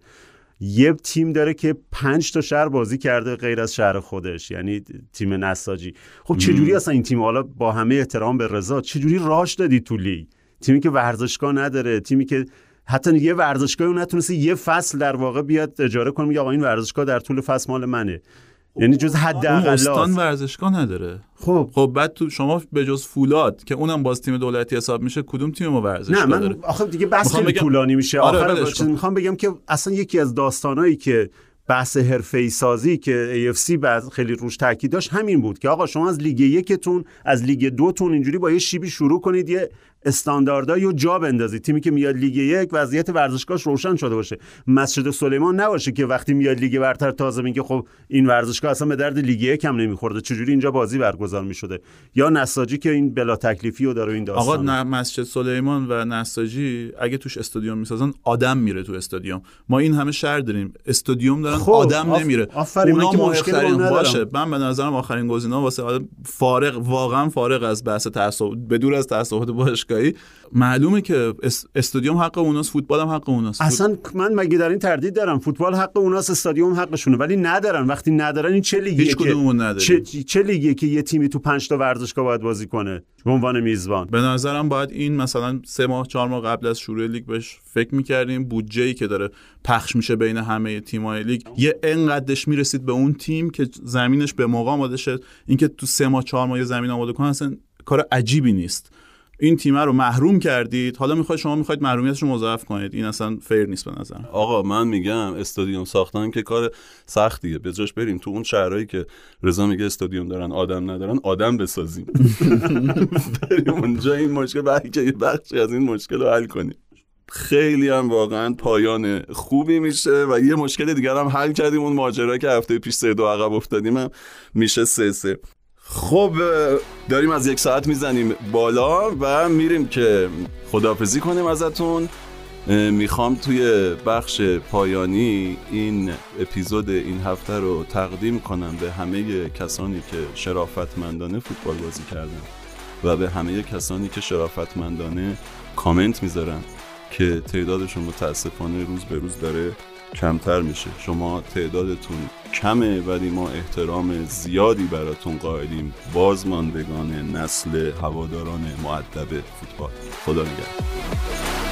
یه تیم داره که پنج تا شهر بازی کرده غیر از شهر خودش یعنی تیم نساجی. خب چجوری اصلا این تیم؟ حالا با همه احترام به رضا چجوری راش دادی تو لیگ؟ تیمی که ورزشگاه نداره تیمی که حتی یه ورزشگاهی اون نتونسته یه فصل در واقع بیاد اجاره کنه میگه آقا این ورزشگاه در طول فصل مال منه. یعنی جز حد اون استان ورزشگاه نداره. خب. خب بعد تو شما به جز فولاد که اونم باز تیم دولتی حساب میشه کدوم تیم ما ورزشگاه نه من داره؟ آخه دیگه بحث می‌خوام خیلی بگم- طولانی میشه. آره، آخر. می‌خوام بگم که اصلا یکی از داستانایی که بحث حرفه سازی که AFC بعد خیلی روش تاکید داشت همین بود که آقا شما از لیگ یکتون از لیگ دوتون اینجوری با یه شیبی شروع کنید یه استانداردایی رو جا بندازید تیمی که میاد لیگ یک وضعیت ورزشگاهش روشن شده باشه. مسجد سلیمان نباشه که وقتی میاد لیگ برتر تازه میگه خب این ورزشگاه اصلا به درد لیگ یک هم نمیخورده. چجوری اینجا بازی برگزار می‌شده؟ یا نساجی که این بلا تکلیفی رو داره این آقا داستان نه مسجد سلیمان و نساجی اگه توش استادیوم می‌سازن آدم میره تو استادیوم. ما این همه شهر داریم. استادیوم دارن خب، آدم آف- نمیره. آفرین، اونا ندارم. باشه. من به نظرم آخرین گزینه واسه فارغ واقعا فارغ از بحث تعصب به دور از تعصبات باشگاهی معلومه که اس- استادیوم حق اوناست فوتبال هم حق اوناست. اصلا من مگه در این تردید دارم؟ فوتبال حق اوناست استادیوم حقشونه ولی ندارن. وقتی ندارن این چه لیگیه هیچ که. چه, چه لیگیه که یه تیمی تو پنج تا ورزشگاه باید بازی کنه؟ به عنوان میزبان. به نظرم باید این مثلا سه ماه چهار ماه قبل از شروع لیگ بهش فکر می‌کردیم. بودجه ای که داره پخش میشه بین همه تیمای لیگ. یه انقدرش می‌رسید به اون تیم که زمینش به موقع آماده شد اینکه تو سه ماه چهار ماه یه زمین آماده کنن اصلا کار عجیبی نیست. این تیم رو محروم کردید؟ حالا می‌خواید شما می‌خواید محرومیتش رو مضاعف کنید. این اصلا فیر نیست به نظر. آقا من میگم استادیوم ساختن که کار سختیه به جاش بریم. تو اون شهرهایی که رضا میگه استادیوم دارن آدم ندارن آدم بسازیم. بریم اونجا. این مشکل بلکه یه بخشی از این مشکل رو حل کنیم. خیلی هم واقعا پایان خوبی میشه و یه مشکل دیگر هم حل کردیم. اون ماجرا که هفته پیش سه دو عقب افتادیم هم میشه سه سه. خب داریم از یک ساعت می‌زنیم بالا و میریم که خدافزی کنیم ازتون. می‌خوام توی بخش پایانی این اپیزود این هفته رو تقدیم کنم به همه کسانی که شرافتمندانه فوتبال بازی کردن و به همه کسانی که شرافتمندانه کامنت می‌ذارن که تعدادشون متاسفانه روز به روز داره کمتر میشه. شما تعدادتون کمه ولی ما احترام زیادی براتون قائلیم. بازماندگان نسل هواداران معدب فوتبال. خدا نگهدار.